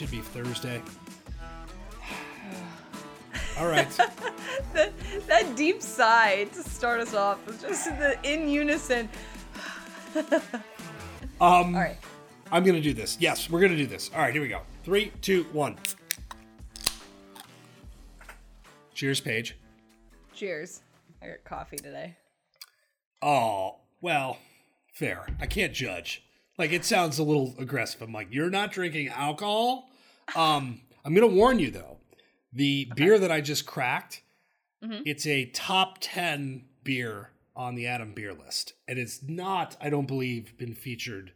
should be Thursday. All right. that, that deep sigh to start us off was just the in unison. Um, All right. I'm gonna do this. Yes, we're gonna do this. All right, here we go. Three, two, one. Cheers, Paige. Cheers. I got coffee today. Oh, well, fair. I can't judge. Like it sounds a little aggressive. I'm like, you're not drinking alcohol. Um, I'm gonna warn you though. The beer that I just cracked, it's a top ten beer on the Adam Beer list. And It is not, I don't believe, been featured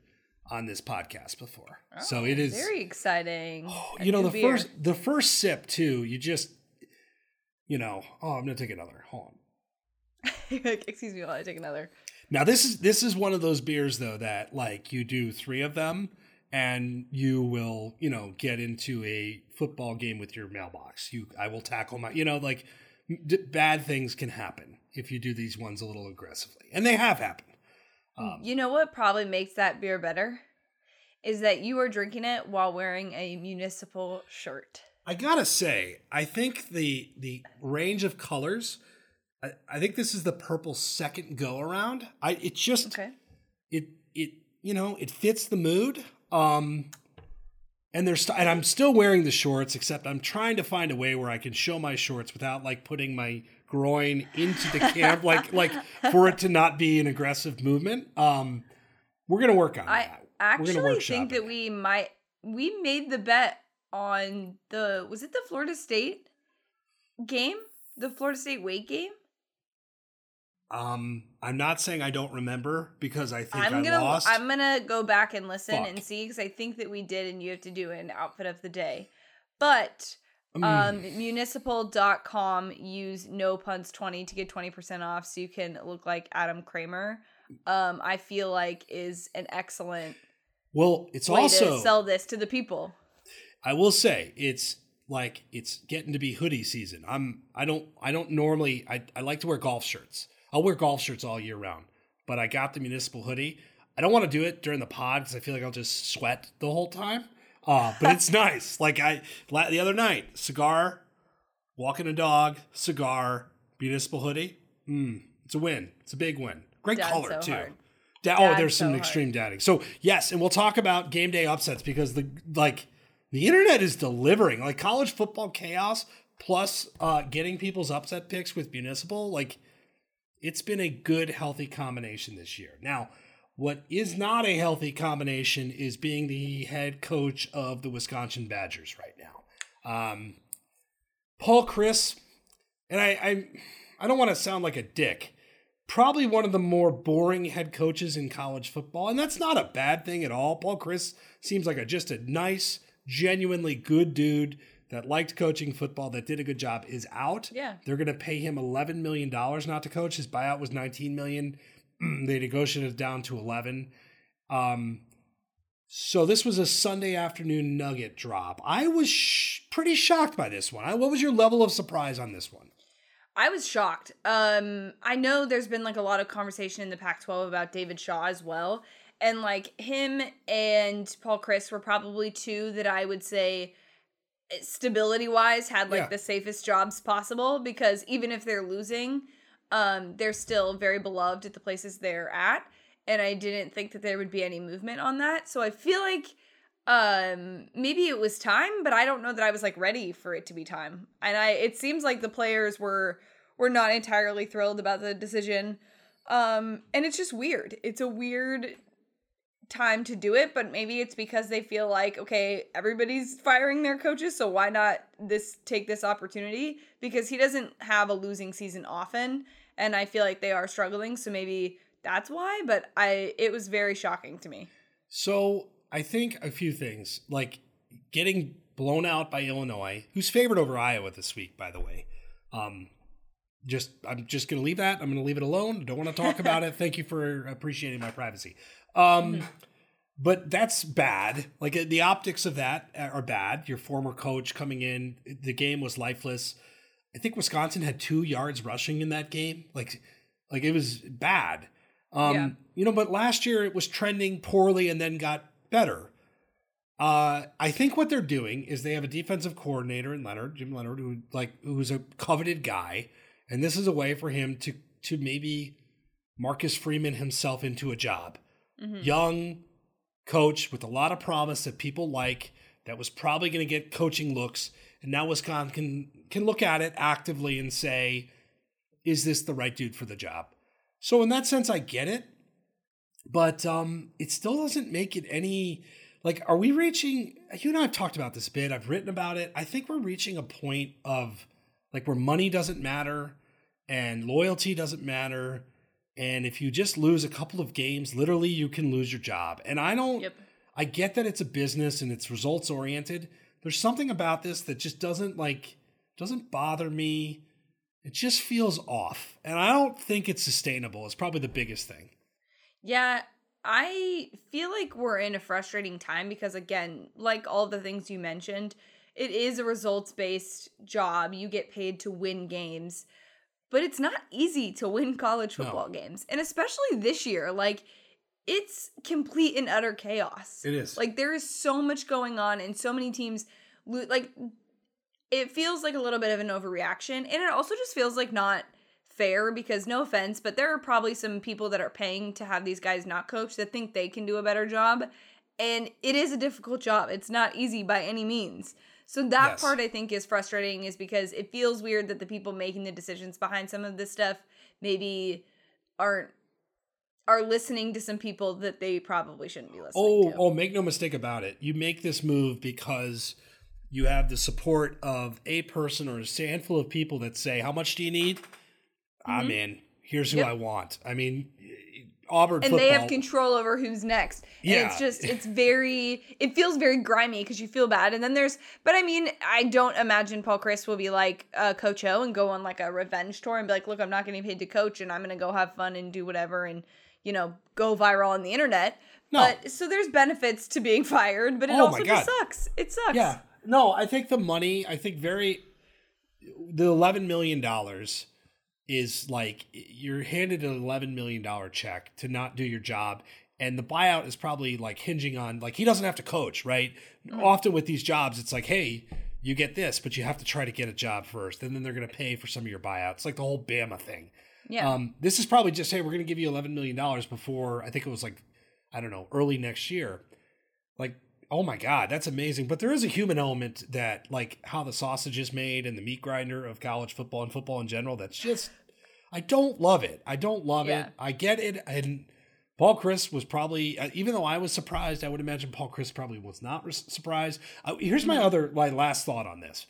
on this podcast before. so it is Very exciting. A you know the beer. first the first sip too you just you know oh i'm gonna take another hold on Excuse me while I take another. now this is this is one of those beers though that like you do three of them and you will you know get into a football game with your mailbox you i will tackle my you know like d- bad things can happen if you do these ones a little aggressively and they have happened Um, you know what probably makes that beer better? Is that you are drinking it while wearing a municipal shirt. I gotta say, I think the the range of colors. I, I think this is the purple second go around. I it just Okay. it it you know it fits the mood. Um, and there's and I'm still wearing the shorts, except I'm trying to find a way where I can show my shorts without like putting my groin into the camp, like like for it to not be an aggressive movement. Um, we're gonna work on I that. Actually think it. that we might we made the bet on the was it the Florida State game? The Florida State weight game? Um, I'm not saying I don't remember because I think I'm I gonna lost. I'm gonna go back and listen Fuck. and see because I think that we did and you have to do an outfit of the day. But Mm. um municipal.com use no puns 20 to get 20% off so you can look like Adam Kramer. Um I feel like is an excellent Well, it's way also to sell this to the people. I will say it's like it's getting to be hoodie season. I'm I don't I don't normally I, I like to wear golf shirts. I'll wear golf shirts all year round. But I got the municipal hoodie. I don't want to do it during the pod because I feel like I'll just sweat the whole time. Uh, but it's nice. Like I the other night, cigar, walking a dog, cigar, municipal hoodie. Mm, it's a win. It's a big win. Great Dad's color so too. Da- oh, there's some hard. extreme dadding. So yes, and we'll talk about game day upsets because the like the internet is delivering like college football chaos plus uh, getting people's upset picks with municipal. Like it's been a good healthy combination this year. Now, what is not a healthy combination is being the head coach of the Wisconsin Badgers right now. Um, Paul Chryst, and I, I, I don't want to sound like a dick. Probably one of the more boring head coaches in college football, and that's not a bad thing at all. Paul Chryst seems like a just a nice, genuinely good dude that liked coaching football, that did a good job. Is out. Yeah. they're going to pay him eleven million dollars not to coach. His buyout was nineteen million. they negotiated it down to eleven. Um, so this was a Sunday afternoon nugget drop. I was sh- pretty shocked by this one. I, what was your level of surprise on this one? I was shocked. Um, I know there's been like a lot of conversation in the Pac-12 about David Shaw as well, and like him and Paul Chryst were probably two that I would say stability wise had like Yeah. the safest jobs possible because even if they're losing, um, they're still very beloved at the places they're at, and I didn't think that there would be any movement on that. So I feel like um maybe it was time but i don't know that i was like ready for it to be time and i it seems like the players were were not entirely thrilled about the decision um and it's just weird it's a weird time to do it but maybe it's because they feel like okay everybody's firing their coaches so why not this take this opportunity because he doesn't have a losing season often and i feel like they are struggling so maybe that's why but i it was very shocking to me So I think a few things like getting blown out by Illinois, who's favored over Iowa this week, by the way. Um, just I'm just gonna leave that. I'm gonna leave it alone. Don't want to talk about it. Thank you for appreciating my privacy. Um, but that's bad. Like the optics of that are bad. Your former coach coming in, the game was lifeless. I think Wisconsin had two yards rushing in that game. Like, like it was bad. Um, Yeah. you know, but last year it was trending poorly and then got better. Uh, I think what they're doing is they have a defensive coordinator in Leonhard, Jim Leonhard, who like who's a coveted guy, and this is a way for him to to maybe Marcus Freeman himself into a job. Mm-hmm. Young coach with a lot of promise that people like, that was probably going to get coaching looks, and now Wisconsin can can look at it actively and say, is this the right dude for the job? So in that sense, I get it, but um, it still doesn't make it any like. Are we reaching? You and I have talked about this a bit. I've written about it. I think we're reaching a point of like where money doesn't matter and loyalty doesn't matter. And if you just lose a couple of games, literally you can lose your job. And I don't Yep. I get that it's a business and it's results oriented. There's something about this that just doesn't like doesn't bother me. It just feels off. And I don't think it's sustainable. It's probably the biggest thing. Yeah, I feel like we're in a frustrating time because, again, like all the things you mentioned, it is a results based job. You get paid to win games, but it's not easy to win college No. football games. And especially this year, like, it's complete and utter chaos. It is. Like, there is so much going on, and so many teams, lo- like, it feels like a little bit of an overreaction. And it also just feels like not fair because no offense, but there are probably some people that are paying to have these guys not coach that think they can do a better job. And it is a difficult job. It's not easy by any means. So that Yes. part I think is frustrating is because it feels weird that the people making the decisions behind some of this stuff maybe aren't are listening to some people that they probably shouldn't be listening Oh, to. oh, make no mistake about it. You make this move because you have the support of a person or a handful of people that say, "How much do you need?" I'm mm-hmm. in. Here's who Yep. I want. I mean, Auburn and football. they have control over who's next. And it's just it's very it feels very grimy because you feel bad. And then there's but I mean, I don't imagine Paul Chryst will be like uh, Coach O and go on like a revenge tour and be like, look, I'm not getting paid to coach and I'm gonna go have fun and do whatever and you know, go viral on the internet. No. But so there's benefits to being fired, but it Oh also just sucks. It sucks. Yeah. No, I think the money, I think very the 11 million dollars is like you're handed an 11 million dollar check to not do your job and the buyout is probably like hinging on like he doesn't have to coach, right? Often with these jobs it's like, "Hey, you get this, but you have to try to get a job first, and then they're going to pay for some of your buyouts." Like the whole Bama thing. Yeah. Um, this is probably just hey, we're going to give you eleven million dollars before I think it was like I don't know early next year. Like oh my god, that's amazing. But there is a human element that like how the sausage is made and the meat grinder of college football and football in general. That's just I don't love it. I don't love Yeah. it. I get it and. Paul Chryst was probably, uh, even though I was surprised, I would imagine Paul Chryst probably was not surprised. Uh, here's my other, my last thought on this.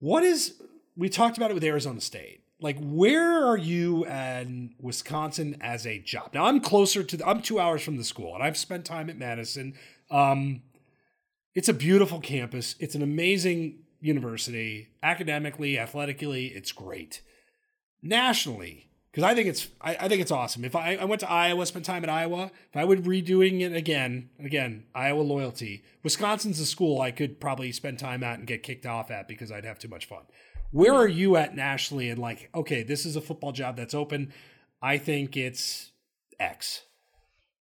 What is we talked about it with Arizona State. Like, where are you and Wisconsin as a job? Now, I'm closer to. The, I'm two hours from the school, and I've spent time at Madison. Um, it's a beautiful campus. It's an amazing university, academically, athletically. It's great. Nationally, because I think it's I, I think it's awesome. If I, I went to Iowa, spent time at Iowa, if I would redoing it again, again, Iowa loyalty. Wisconsin's a school I could probably spend time at and get kicked off at because I'd have too much fun. Where are you at nationally and like, okay, this is a football job that's open. I think it's X.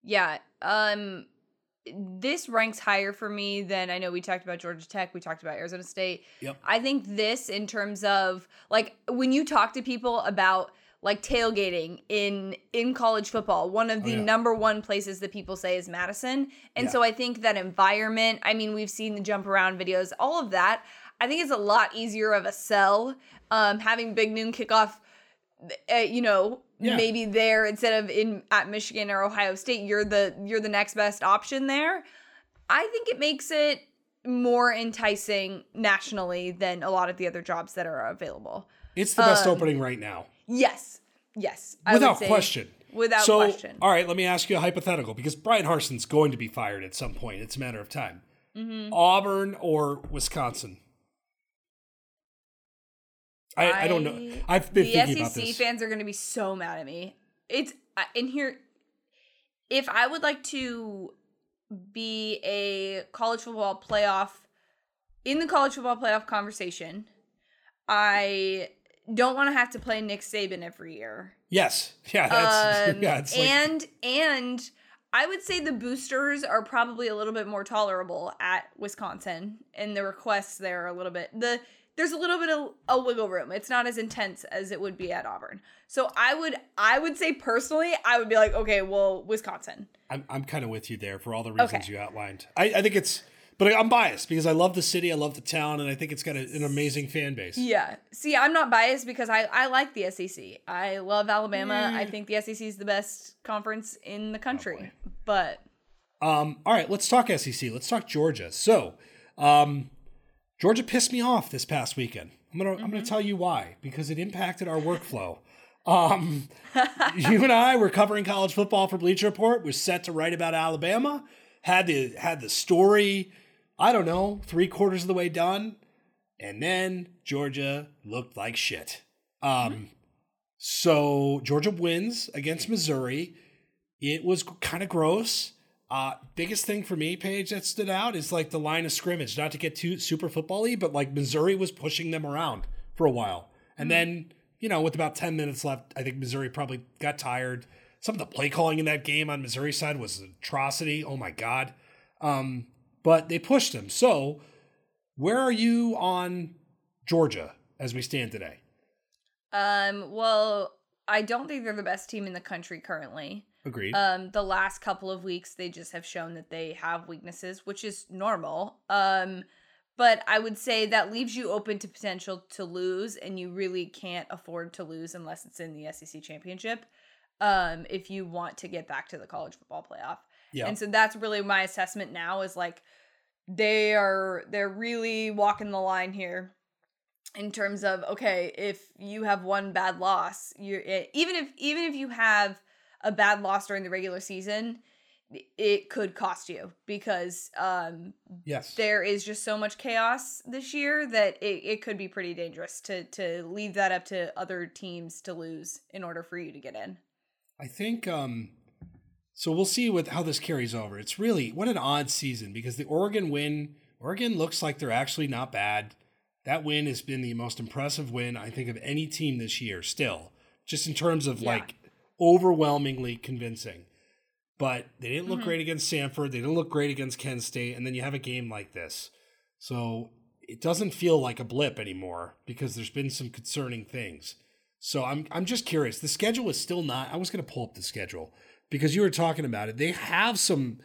Yeah. Um this ranks higher for me than I know we talked about Georgia Tech, we talked about Arizona State. Yep. I think this in terms of like when you talk to people about like tailgating in in college football, one of the Oh, yeah. number one places that people say is Madison. And Yeah. so I think that environment, I mean, we've seen the jump around videos, all of that. I think it's a lot easier of a sell um having big noon kickoff uh, you know Yeah. maybe there instead of in at Michigan or Ohio State you're the you're the next best option there I think it makes it more enticing nationally than a lot of the other jobs that are available It's the best Um, opening right now. yes yes I Without question. without so, question all right, let me ask you a hypothetical because Brian Harsin's going to be fired at some point. It's a matter of time. Mm-hmm. Auburn or Wisconsin? I, I, don't know. I've been the thinking SEC about this. fans are going to be so mad at me. It's in here. If I would like to be a college football playoff in the college football playoff conversation, I don't want to have to play Nick Saban every year. yes. Yeah. That's Um, yeah. Like, and and I would say the boosters are probably a little bit more tolerable at Wisconsin, and the requests there are a little bit the there's a little bit of a wiggle room. It's not as intense as it would be at Auburn. So I would I would say personally, I would be like, okay, well, Wisconsin. I'm I'm kind of with you there for all the reasons okay. you outlined. I, I think it's but I'm biased because I love the city, I love the town, and I think it's got a, an amazing fan base. Yeah. See, I'm not biased because I, I like the SEC. I love Alabama. Mm. I think the SEC is the best conference in the country. Oh but um, all right, let's talk SEC. Let's talk Georgia. So, um, Georgia pissed me off this past weekend. I'm gonna mm-hmm. I'm gonna tell you why because it impacted our workflow. Um, you and I were covering college football for Bleacher Report. Was set to write about Alabama. Had the had the story I don't know, three quarters of the way done. And then Georgia looked like shit. Um, mm-hmm. So Georgia wins against Missouri. It was kind of gross. Uh, biggest thing for me, Paige, that stood out is like the line of scrimmage. Not to get too super football but like Missouri was pushing them around for a while. And mm-hmm. then, you know, with about 10 minutes left, I think Missouri probably got tired. Some of the play calling in that game on Missouri side was an atrocity. Oh my God. Um, but they pushed them. So, where are you on Georgia as we stand today? Um, well, I don't think they're the best team in the country currently. Agreed. Um, the last couple of weeks they just have shown that they have weaknesses, which is normal. Um, but I would say that leaves you open to potential to lose, and you really can't afford to lose unless it's in the SEC championship. Um, if you want to get back to the college football playoff. Yeah. And so that's really my assessment now is like they are they're really walking the line here in terms of okay, if you have one bad loss, you're even if even if you have a bad loss during the regular season, it could cost you because um yes there is just so much chaos this year that it, it could be pretty dangerous to to leave that up to other teams to lose in order for you to get in i think um so we'll see with how this carries over. It's really what an odd season because the Oregon win, Oregon looks like they're actually not bad. That win has been the most impressive win I think of any team this year still, just in terms of yeah. like overwhelmingly convincing. But they didn't look mm-hmm. great against Samford. they didn't look great against Kent State, and then you have a game like this. So it doesn't feel like a blip anymore because there's been some concerning things. So I'm I'm just curious. The schedule is still not I was going to pull up the schedule because you were talking about it. They have some.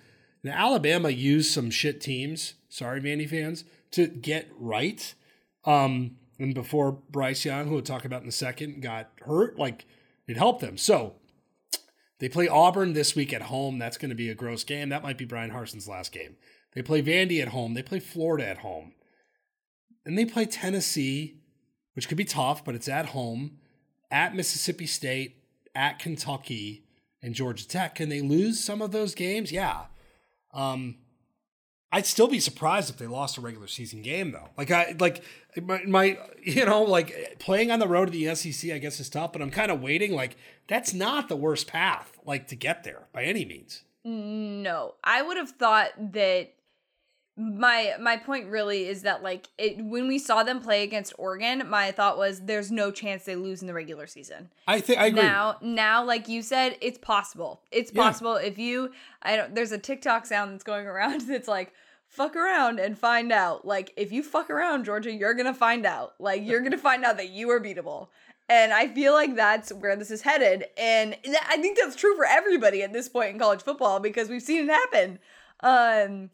Now, Alabama used some shit teams. Sorry, Vandy fans, to get right. Um, and before Bryce Young, who we'll talk about in a second, got hurt, like it helped them. So they play Auburn this week at home. That's going to be a gross game. That might be Brian Harsin's last game. They play Vandy at home. They play Florida at home. And they play Tennessee, which could be tough, but it's at home, at Mississippi State, at Kentucky, and Georgia Tech. Can they lose some of those games? Yeah. Um, I'd still be surprised if they lost a regular season game though. Like I like my, my, you know like playing on the road to the SEC I guess is tough, but I'm kind of waiting like that's not the worst path like to get there by any means. No. I would have thought that my my point really is that like it when we saw them play against Oregon, my thought was there's no chance they lose in the regular season. I think I agree. Now, now, like you said, it's possible. It's possible yeah. if you I don't. There's a TikTok sound that's going around that's like fuck around and find out. Like if you fuck around, Georgia, you're gonna find out. Like you're gonna find out that you are beatable. And I feel like that's where this is headed. And I think that's true for everybody at this point in college football because we've seen it happen. Um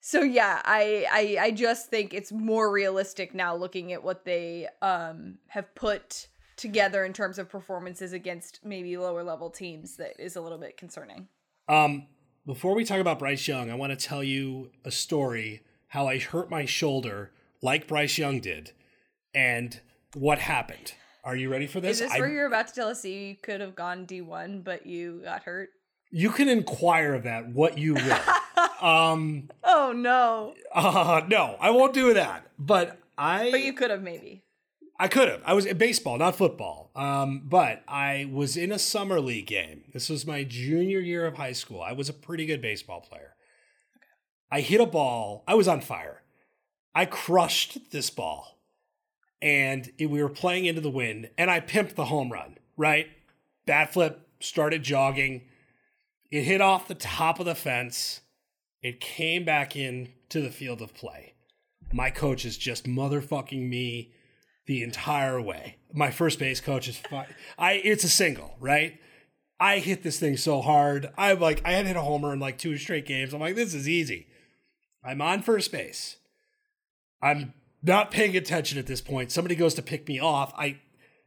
so yeah, I, I I just think it's more realistic now looking at what they um have put together in terms of performances against maybe lower level teams that is a little bit concerning. Um before we talk about Bryce Young, I want to tell you a story how I hurt my shoulder like Bryce Young did and what happened. Are you ready for this? Is this I, where you're about to tell us you could have gone D1 but you got hurt? You can inquire of that what you will. Um. Oh no. Uh, no, I won't do that. But I. But you could have maybe. I could have. I was in baseball, not football. Um, but I was in a summer league game. This was my junior year of high school. I was a pretty good baseball player. I hit a ball. I was on fire. I crushed this ball, and it, we were playing into the wind, and I pimped the home run. Right, bat flip, started jogging It hit off the top of the fence. It came back in to the field of play. My coach is just motherfucking me the entire way. My first base coach is fine. I it's a single, right? I hit this thing so hard. I'm like I had hit a homer in like two straight games. I'm like, this is easy. I'm on first base. I'm not paying attention at this point. Somebody goes to pick me off. I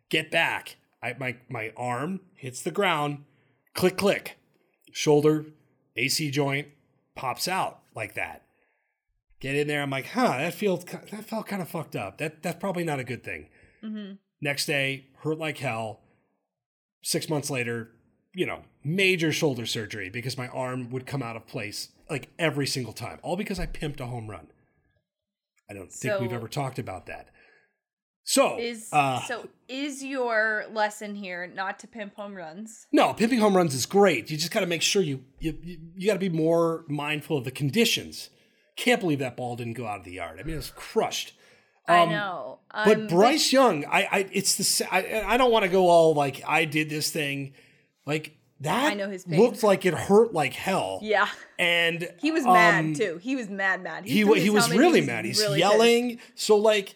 get back. I my my arm hits the ground. Click click. Shoulder, AC joint pops out like that. Get in there. I'm like, huh, that feels that felt kind of fucked up. That that's probably not a good thing. Mm-hmm. Next day, hurt like hell. Six months later, you know, major shoulder surgery because my arm would come out of place like every single time, all because I pimped a home run. I don't think we've ever talked about that. So, Is uh, so is your lesson here not to pimp home runs? no, pimping home runs is great. You just got to make sure you you you, you got to be more mindful of the conditions. Can't believe that ball didn't go out of the yard. I mean, it was crushed. I Um, know. But Um, Bryce Young, I, I, it's the, I, I don't want to go all like I did this thing, like that. I know his pain. looked like it hurt like hell. yeah, and he was um, mad too. He was mad, mad. He he his was really mad. He's really yelling. So like,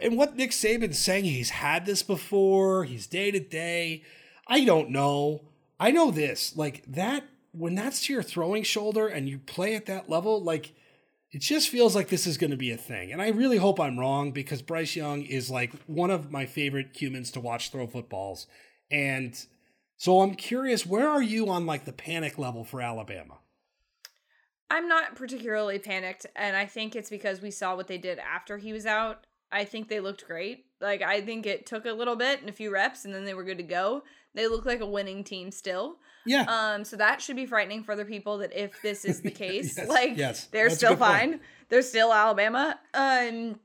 and what Nick Saban's saying, he's had this before. He's day to day. I don't know. I know this. Like that when that's to your throwing shoulder and you play at that level, like it just feels like this is going to be a thing. And I really hope I'm wrong because Bryce Young is like one of my favorite humans to watch throw footballs. And so I'm curious, where are you on like the panic level for Alabama? I'm not particularly panicked, and I think it's because we saw what they did after he was out. I think they looked great. Like I think it took a little bit and a few reps, and then they were good to go. They look like a winning team still. Yeah. Um, so that should be frightening for other people that if this is the case, Yes, like yes, they're that's still good point. fine. They're still Alabama. Um,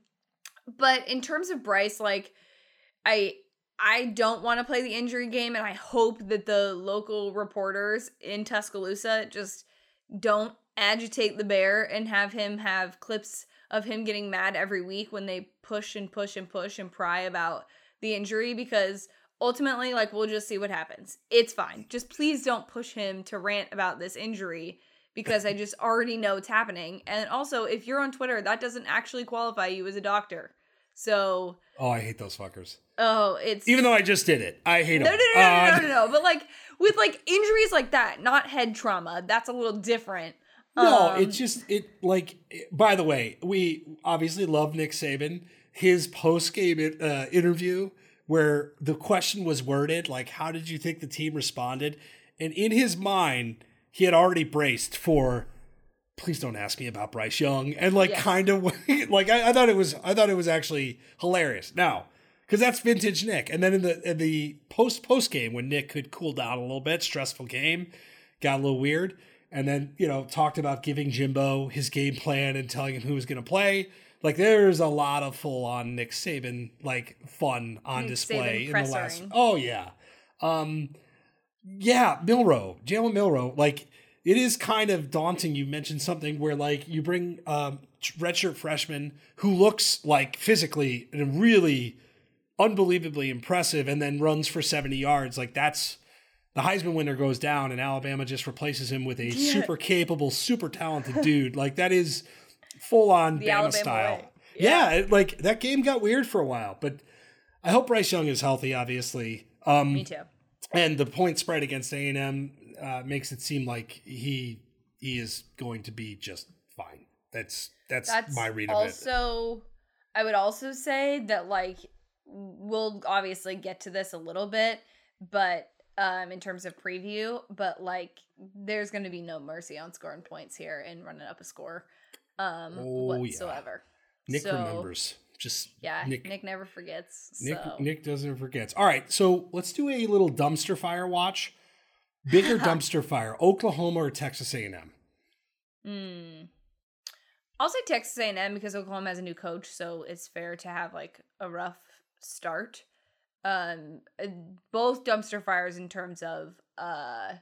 but in terms of Bryce, like I I don't want to play the injury game, and I hope that the local reporters in Tuscaloosa just don't agitate the bear and have him have clips of him getting mad every week when they push and push and push and pry about the injury because ultimately like we'll just see what happens. It's fine. Just please don't push him to rant about this injury because I just already know it's happening. And also if you're on Twitter, that doesn't actually qualify you as a doctor. So, oh, I hate those fuckers. oh, it's Even though I just did it, I hate no, them. no, no, no, Uh, no, no, no. But like with like injuries like that, not head trauma, that's a little different. No, Um, it's just it like. By the way, we obviously love Nick Saban. His post game uh, interview, where the question was worded like, "How did you think the team responded?" and in his mind, he had already braced for. Please don't ask me about Bryce Young, and like Yes. kind of like I, I thought it was. I thought it was actually hilarious. Now, because that's vintage Nick. And then in the in the post post game when Nick could cool down a little bit, stressful game, got a little weird, and then you know talked about giving Jimbo his game plan and telling him who was going to play. Like there's a lot of full on Nick Saban like fun on Nick display Saban in the last. Oh yeah, um, yeah, Milroe, Jalen Milroe, like. It is kind of daunting. You mentioned something where, like, you bring um, redshirt freshman who looks like physically and really unbelievably impressive and then runs for 70 yards. Like that's the Heisman winner goes down and Alabama just replaces him with a Yeah. super capable, super talented dude. Like that is full on The Bama Alabama style. way. Yeah. it- like that game got weird for a while, but I hope Bryce Young is healthy, obviously. Um, Me too. and the point spread against A&M uh, makes it seem like he he is going to be just fine. That's that's, That's my read of it. also I would also say that like we'll obviously get to this a little bit, but um in terms of preview, but like there's going to be no mercy on scoring points here and running up a score um Oh, yeah. whatsoever. Nick So, remembers. Just Yeah, Nick Nick, never forgets. Nick, so Nick doesn't forget. All right, so let's do a little dumpster fire watch. Bigger dumpster fire, Oklahoma or Texas A&M? Mm. I'll say Texas A&M because Oklahoma has a new coach, so it's fair to have like a rough start. Um, both dumpster fires in terms of uh,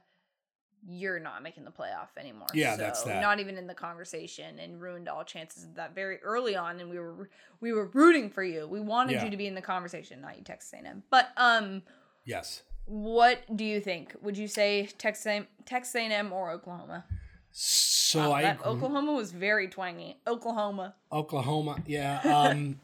you're not making the playoff anymore. Yeah, that's that. Not even in the conversation, and ruined all chances of that very early on. And we were we were rooting for you. We wanted Yeah. you to be in the conversation, not you Texas A&M. But um, Yes. What do you think? Would you say Texas A- Texas A&M or Oklahoma? So I That Oklahoma was very twangy. Oklahoma. Oklahoma, yeah. Um,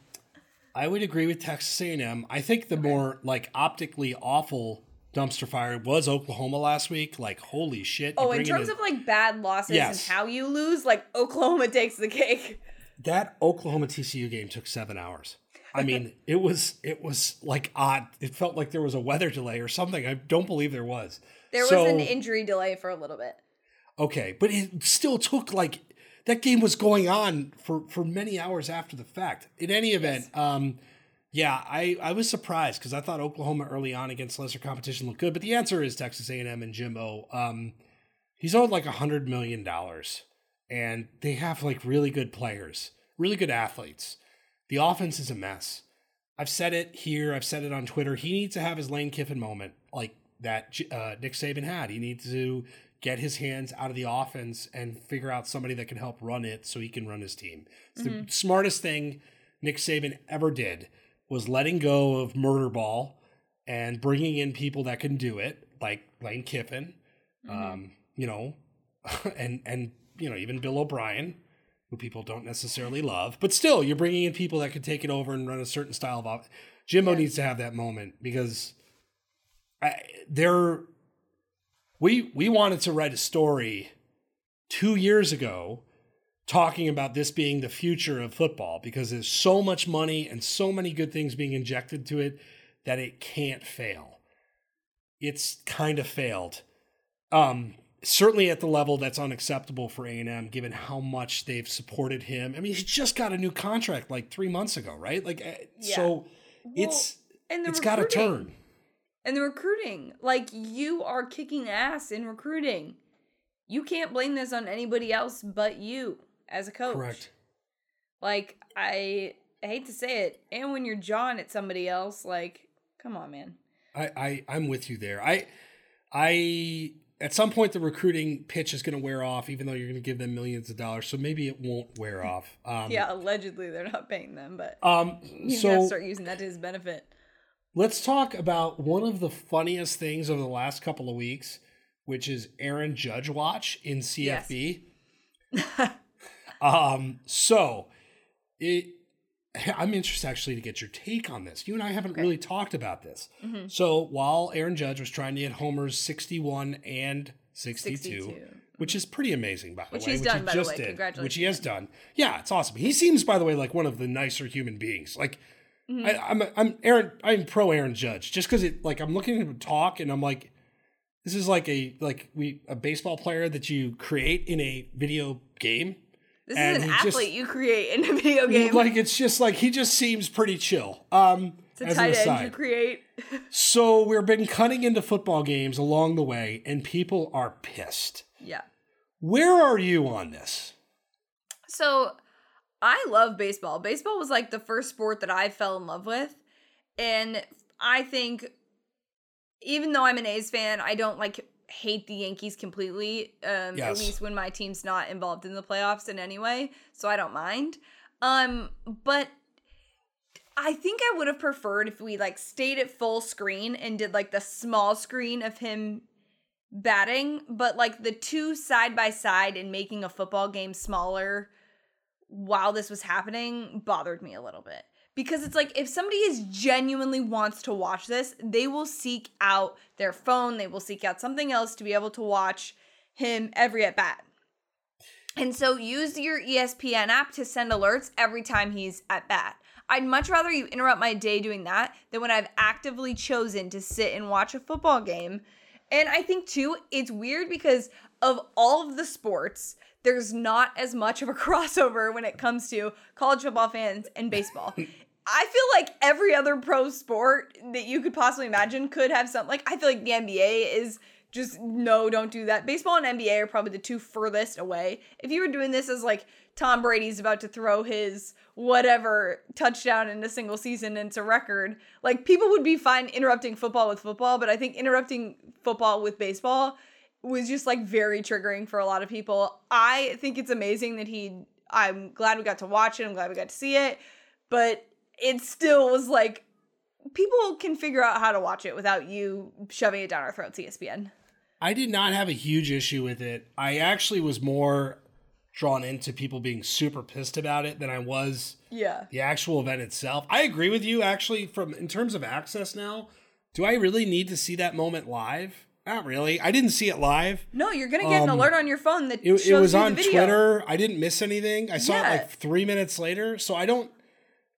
I would agree with Texas A&M. I think the more like optically awful dumpster fire was Oklahoma last week. Like holy shit! Oh, in terms in- of like bad losses Yes. and how you lose, like Oklahoma takes the cake. that Oklahoma TCU game took seven hours. I mean, it was it was like odd. It felt like there was a weather delay or something. I don't believe there was. There was an injury delay for a little bit. Okay, but it still took like that game was going on for for many hours after the fact. In any event, um, yeah, I I was surprised because I thought Oklahoma early on against lesser competition looked good, but the answer is Texas A and Jimbo. Um, he's owed like a hundred million dollars, and they have like really good players, really good athletes. The offense is a mess. I've said it here. I've said it on Twitter. He needs to have his Lane Kiffin moment, like that uh, Nick Saban had. He needs to get his hands out of the offense and figure out somebody that can help run it so he can run his team. It's the smartest thing Nick Saban ever did was letting go of murder ball and bringing in people that can do it, like Lane Kiffin, um, you know, and and you know even Bill O'Brien, who people don't necessarily love, but still you're bringing in people that can take it over and run a certain style of. Op- Jimbo Yeah. needs to have that moment because I, they're we we wanted to write a story two years ago talking about this being the future of football because there's so much money and so many good things being injected to it that it can't fail. It's kind of failed. Um, certainly at the level that's unacceptable for A&M given how much they've supported him. I mean, he just got a new contract like 3 months ago, right? Like uh, so it's and it's got to turn. And the recruiting, like you are kicking ass in recruiting. You can't blame this on anybody else but you as a coach. Correct. Like I, I hate to say it, and when you're jawing at somebody else, like, come on, man. I, I I'm with you there. I I at some point the recruiting pitch is going to wear off, even though you're going to give them millions of dollars. So maybe it won't wear off. Um, Yeah, allegedly they're not paying them, but Um. to So start using that to his benefit. let's talk about one of the funniest things over the last couple of weeks, which is Aaron Judge watch in CFB. Um. So it. I'm interested actually to get your take on this. You and I haven't really talked about this. Mm-hmm. So while Aaron Judge was trying to hit homers 61 and 62, 62. which is pretty amazing, by the Which way, he's which done, he by the way. did, Congratulations which he has done. Yeah, it's awesome. He seems, by the way, like one of the nicer human beings. Like Mm-hmm. I, I'm, I'm Aaron, I'm pro Aaron Judge, just because it, like, I'm looking at him talk, and I'm like, this is like a like we a baseball player that you create in a video game. This And is an he just- athlete you create in a video game. Like it's just like he just seems pretty chill. Um, it's a tight end you create. So we've been cutting into football games along the way, and people are pissed. yeah. Where are you on this? So I love baseball. Baseball was like the first sport that I fell in love with. And I think even though I'm an A's fan, I don't like hate the Yankees completely. Um at least when my team's not involved in the playoffs in any way. So I don't mind. Um, but I think I would have preferred if we like stayed at full screen and did like the small screen of him batting, but like the two side by side and making a football game smaller while this was happening bothered me a little bit. Because it's like if somebody is genuinely wants to watch this, they will seek out their phone, they will seek out something else to be able to watch him every at bat. And so use your ESPN app to send alerts every time he's at bat. I'd much rather you interrupt my day doing that than when I've actively chosen to sit and watch a football game. And I think too, it's weird because of all of the sports, there's not as much of a crossover when it comes to college football fans and baseball. I feel like every other pro sport that you could possibly imagine could have something. Like I feel like the NBA is just no, don't do that. Baseball and NBA are probably the two furthest away. If you were doing this as like Tom Brady's about to throw his whatever touchdown in a single season and it's a record, like people would be fine interrupting football with football, but I think interrupting football with baseball was just like very triggering for a lot of people. I think it's amazing that he I'm glad we got to watch it. I'm glad we got to see it, but it still was like people can figure out how to watch it without you shoving it down our throats, ESPN. I did not have a huge issue with it. I actually was more drawn into people being super pissed about it than I was Yeah. the actual event itself. I agree with you actually from in terms of access now. Do I really need to see that moment live? Not really. I didn't see it live. No, you're gonna get an Um, alert on your phone that It, shows it was on. Twitter. I didn't miss anything. I saw Yeah. it like three minutes later. So I don't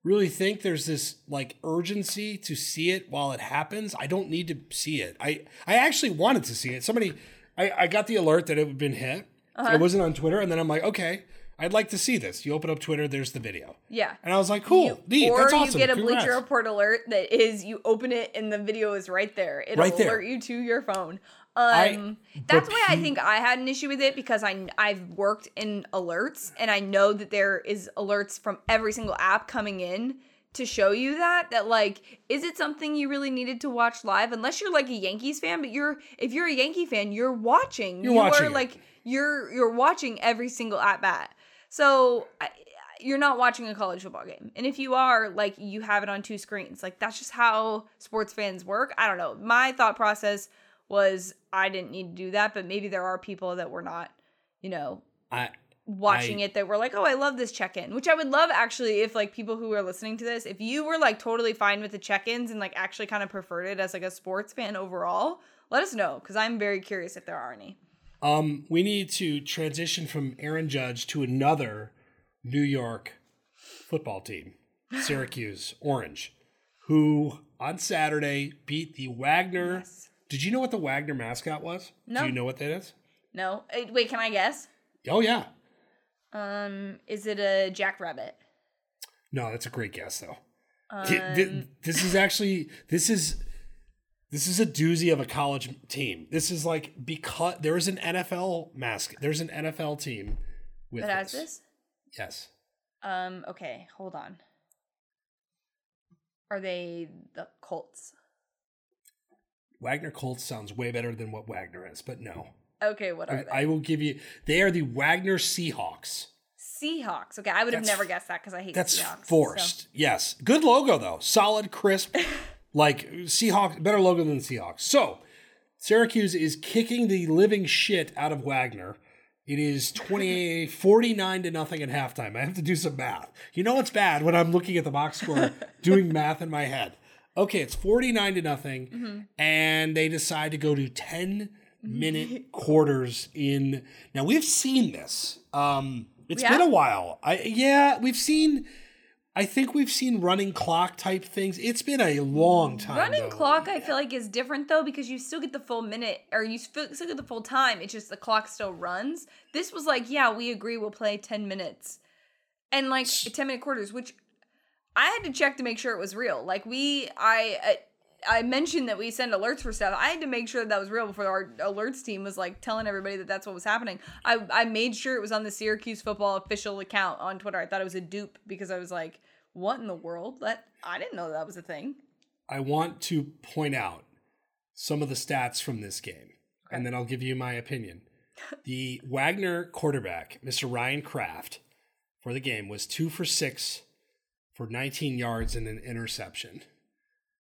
really think there's this like urgency to see it while it happens. I don't need to see it. I I actually wanted to see it. Somebody I, I got the alert that it had been hit. Uh-huh. It wasn't on Twitter, and then I'm like, okay, I'd like to see this. You open up Twitter, there's the video. Yeah. And I was like, cool, You- neat, or that's awesome. you get a Congrats. Bleacher Report alert that is you open it and the video is right there. It'll Right there. alert you to your phone. I- Um, that's but why I think I had an issue with it because I I've worked in alerts and I know that there is alerts from every single app coming in to show you that that like is it something you really needed to watch live unless you're like a Yankees fan but you're if you're a Yankee fan you're watching You're you watching are like you're you're watching every single at bat so I, you're not watching a college football game. And if you are, like, you have it on two screens. Like, that's just how sports fans work. I don't know. My thought process was I didn't need to do that, but maybe there are people that were not, you know, I, watching I- it that were like, oh, I love this check in, which I would love actually if, like, people who are listening to this, if you were, like, totally fine with the check ins and, like, actually kind of preferred it as, like, a sports fan overall, let us know because I'm very curious if there are any. Um, we need to transition from Aaron Judge to another New York football team, Syracuse Orange, who on Saturday beat the Wagner. Yes. Did you know what the Wagner mascot was? No. Do you know what that is? No? Wait, can I guess? Oh yeah. Um, is it a jackrabbit? No, that's a great guess though. Um, Th- th- this is actually this is this is a doozy of a college team. This is like because there is an NFL mask. There's an NFL team with that has this. this? Yes. Um, okay, hold on. Are they the Colts? Wagner Colts sounds way better than what Wagner is, but no. Okay, what are they? I will give you. They are the Wagner Seahawks. Seahawks. Okay, I would have never guessed that because I hate That's Seahawks. so- forced. Yes, good logo though. Solid, crisp. like Seahawks, better logo than Seahawks. So Syracuse is kicking the living shit out of Wagner. It is 20, 49 to nothing at halftime. I have to do some math. You know what's bad when I'm looking at the box score, doing math in my head. Okay, it's 49 to nothing, Mm-hmm. and they decide to go to 10 minute quarters in. Now, we've seen this. Um, it's Yeah? been a while. I Yeah, we've seen. I think we've seen running clock type things. It's been a long time. Running though. clock, I feel like, is different though because you still get the full minute or you still still get the full time. It's just the clock still runs. This was like, yeah, we agree, we'll play 10 minutes. And like 10 minute quarters, which I had to check to make sure it was real. Like, we, I, I mentioned that we send alerts for stuff. I had to make sure that was real before our alerts team was like telling everybody that that's what was happening. I, I made sure it was on the Syracuse football official account on Twitter. I thought it was a dupe because I was like, what in the world? That I didn't know that was a thing. I want to point out some of the stats from this game, and then I'll give you my opinion. The Wagner quarterback, Mr. Ryan Kraft, for the game was two for six for 19 yards and an interception.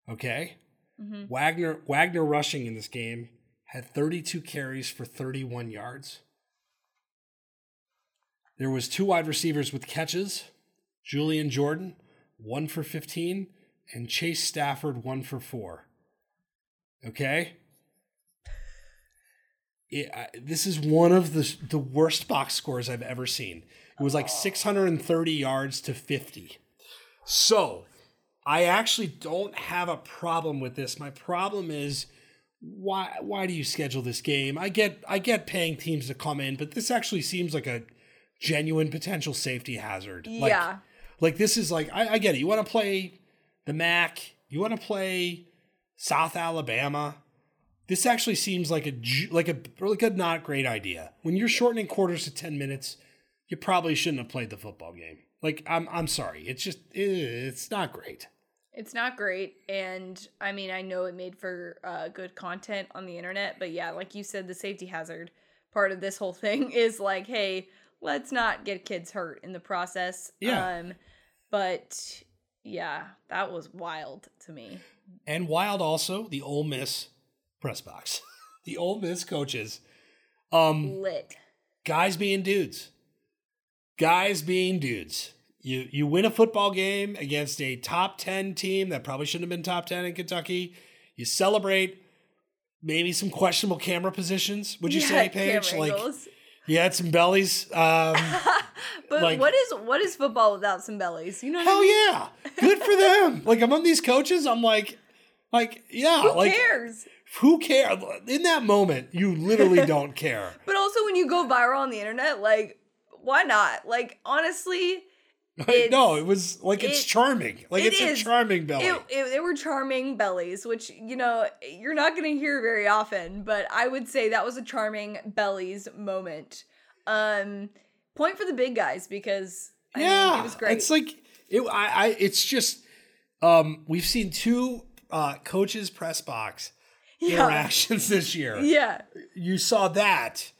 Okay? Mm-hmm. Wagner Wagner rushing in this game had 32 carries for 31 yards. There was two wide receivers with catches, Julian Jordan, 1 for 15, and Chase Stafford, 1 for 4. Okay? It, I, this is one of the the worst box scores I've ever seen. It was like 630 yards to 50. So, I actually don't have a problem with this. My problem is why why do you schedule this game? I get I get paying teams to come in, but this actually seems like a genuine potential safety hazard. Like, Yeah. like this is like I, I get it. You want to play the MAC. You want to play South Alabama. This actually seems like a like a like a not great idea. When you're shortening quarters to ten minutes, you probably shouldn't have played the football game. Like I'm I'm sorry. It's just it's not great. It's not great, and I mean, I know it made for uh, good content on the internet, but yeah, like you said, the safety hazard part of this whole thing is like, hey, let's not get kids hurt in the process. Yeah. Um, but yeah, that was wild to me. And wild also the Ole Miss press box. the Ole Miss coaches. Um Lit. guys being dudes. Guys being dudes. You you win a football game against a top 10 team that probably shouldn't have been top 10 in Kentucky. You celebrate maybe some questionable camera positions. Would you Yeah, say, Paige? Like angles. you had some bellies. Um But like- what is what is football without some bellies? You know what I hell mean? yeah. Good for them. like among these coaches, I'm like like yeah, Who like cares? who cares? In that moment, you literally don't care. But also when you go viral on the internet, like why not? Like honestly, It's- no, it was like it's it- charming. Like it it's is. a charming belly. it, it, they were charming bellies, which you know you're not going to hear very often. But I would say that was a charming bellies moment. Um, point for the big guys because I yeah, mean, it was great. It's like it. I, I. It's just. Um, we've seen two uh, coaches press box yeah, interactions this year. yeah, You saw that,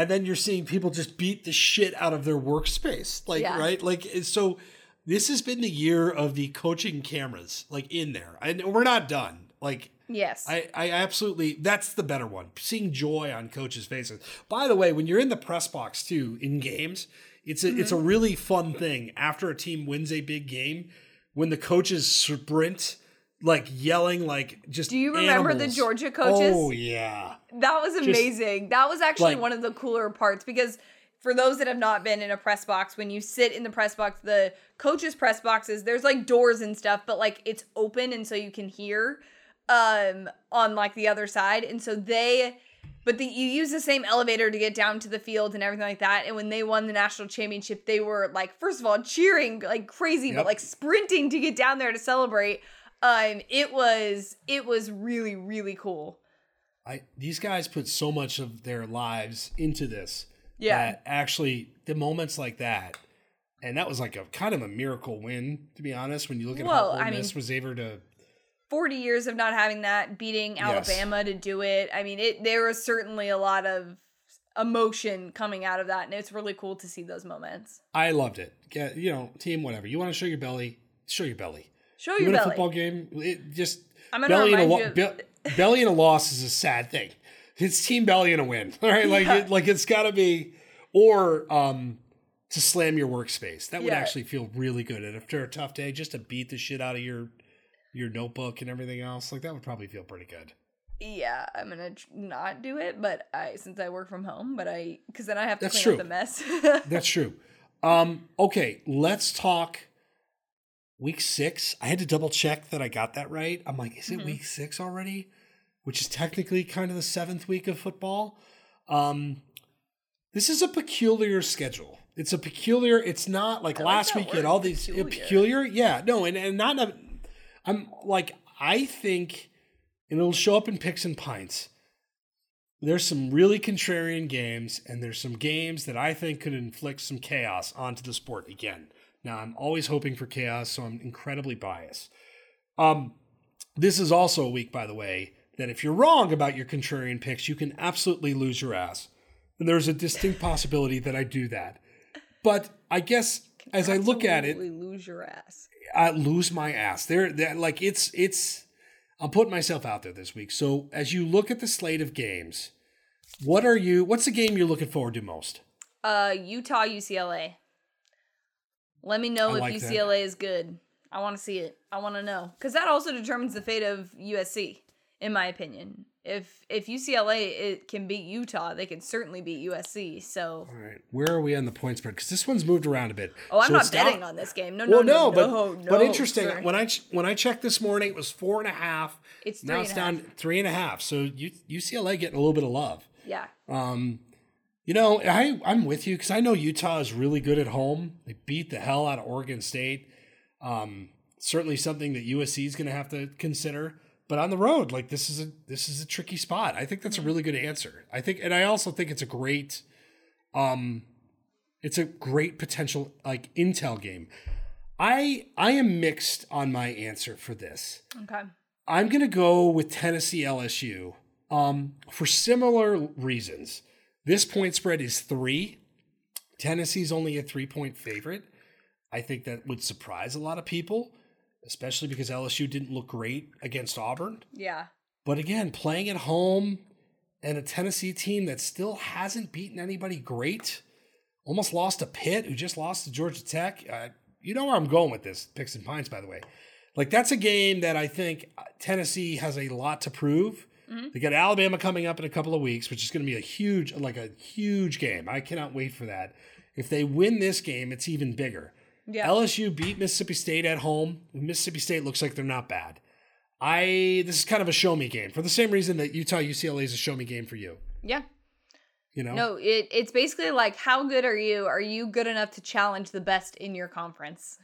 and then you're seeing people just beat the shit out of their workspace. Like Yeah. right, like so. This has been the year of the coaching cameras, like in there, and we're not done. Like yes, I, I absolutely that's the better one. Seeing joy on coaches' faces. By the way, when you're in the press box too in games, it's a it's a Mm-hmm. really fun thing after a team wins a big game when the coaches sprint like yelling like just Do you remember the. Georgia coaches? Oh yeah. That was amazing. that was actually like- one of the cooler parts because for those that have not been in a press box, when you sit in the press box, the coaches' press boxes, there's like doors and stuff, but like it's open and so you can hear um on like the other side. And so they but the, you use the same elevator to get down to the field and everything like that. And when they won the national championship, they were like, first of all, cheering like crazy, Yep. but like sprinting to get down there to celebrate. Um, it was it was really really cool. I these guys put so much of their lives into this. Yeah. That actually the moments like that, and that was like a kind of a miracle win, to be honest, when you look at Well, how Ole Miss mean- was able to 40 years of not having that, beating Yes. Alabama to do it. I mean, it there was certainly a lot of emotion coming out of that, and it's really cool to see those moments. I loved it. Get you know, team, whatever. You want to show your belly, show your belly. Show You your win a football game, it just I'm gonna belly in a lo-. Of, be- belly in a loss is a sad thing. It's team belly in a win. All right, like Yeah. it, like it's got to be, or um, to slam your workspace. That would Yeah. actually feel really good. And after a tough day, just to beat the shit out of your your notebook and everything else, like that would probably feel pretty good. yeah, I'm gonna not do it, but I since I work from home, but I because then I have to That's clean true. up the mess. That's true. Um, okay, let's talk week six. I had to double check that I got that right. I'm like, is it Mhm. week six already? Which is technically kind of the seventh week of football. Um, this is a peculiar schedule. It's a peculiar. It's not like I last that week you had all these peculiar. peculiar. Yeah, no, and and not. A, I'm like I think, and it'll show up in picks and pints there's some really contrarian games, and there's some games that I think could inflict some chaos onto the sport again. Now, I'm always hoping for chaos, so I'm incredibly biased. Um, this is also a week, by the way, that if you're wrong about your contrarian picks, you can absolutely lose your ass. And there's a distinct possibility that I do that. But I guess as I look at it, lose your ass. I lose my ass. There, there, like it's it's. I'm putting myself out there this week. So as you look at the slate of games, what are you? What's the game you're looking forward to most? Uh, Utah, UCLA. Let me know I if like. UCLA is good. I want to see it. I want to know because that also determines the fate of USC, in my opinion. If if UCLA it can beat Utah, they can certainly beat USC. So, All right, where are we on the point spread? Because this one's moved around a bit. oh, I'm So not betting on this game. No, Well, no, no, but no, but interesting. sir. When I ch- when I checked this morning, it was four and a half. It's now it's down half. three and a half. So U- UCLA getting a little bit of love. yeah, Um, you know, I I'm with you because I know Utah is really good at home. They beat the hell out of Oregon State. Um, certainly something that USC is going to have to consider. But on the road, like this is a this is a tricky spot. I think that's a really good answer. I think, and I also think it's a great, um, it's a great potential like intel game. I I am mixed on my answer for this. okay, I'm going to go with Tennessee LSU um, for similar reasons. This point spread is three. Tennessee's only a three point favorite. I think that would surprise a lot of people. especially because LSU didn't look great against Auburn. Yeah. But again, playing at home and a Tennessee team that still hasn't beaten anybody great, almost lost to Pitt, who just lost to Georgia Tech. Uh, you know where I'm going with this, Picks and Pints, by the way. Like, that's a game that I think Tennessee has a lot to prove. Mm-hmm. They got Alabama coming up in a couple of weeks, which is going to be a huge, like a huge game. I cannot wait for that. If they win this game, it's even bigger. Yeah. LSU beat Mississippi State at home. Mississippi State looks like they're not bad. I this is kind of a show me game for the same reason that Utah UCLA is a show me game for you. yeah. You know, No, it it's basically like how good are you? Are you good enough to challenge the best in your conference?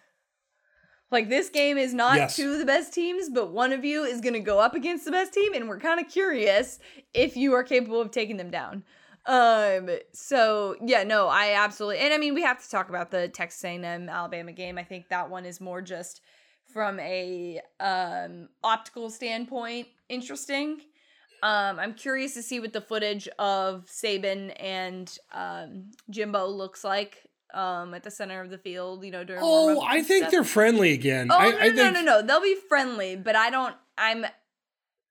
Like this game is not Yes. two of the best teams, but one of you is going to go up against the best team and we're kind of curious if you are capable of taking them down. Um so yeah, no, I absolutely. And I mean, we have to talk about the Texas A&M Alabama game. I think that one is more just from a um optical standpoint interesting. Um, I'm curious to see what the footage of Saban and um, Jimbo looks like um, at the center of the field. You know, during oh, I think stuff. they're friendly again. Oh I, no, I no, think no, no, no. They'll be friendly, but I don't. I'm.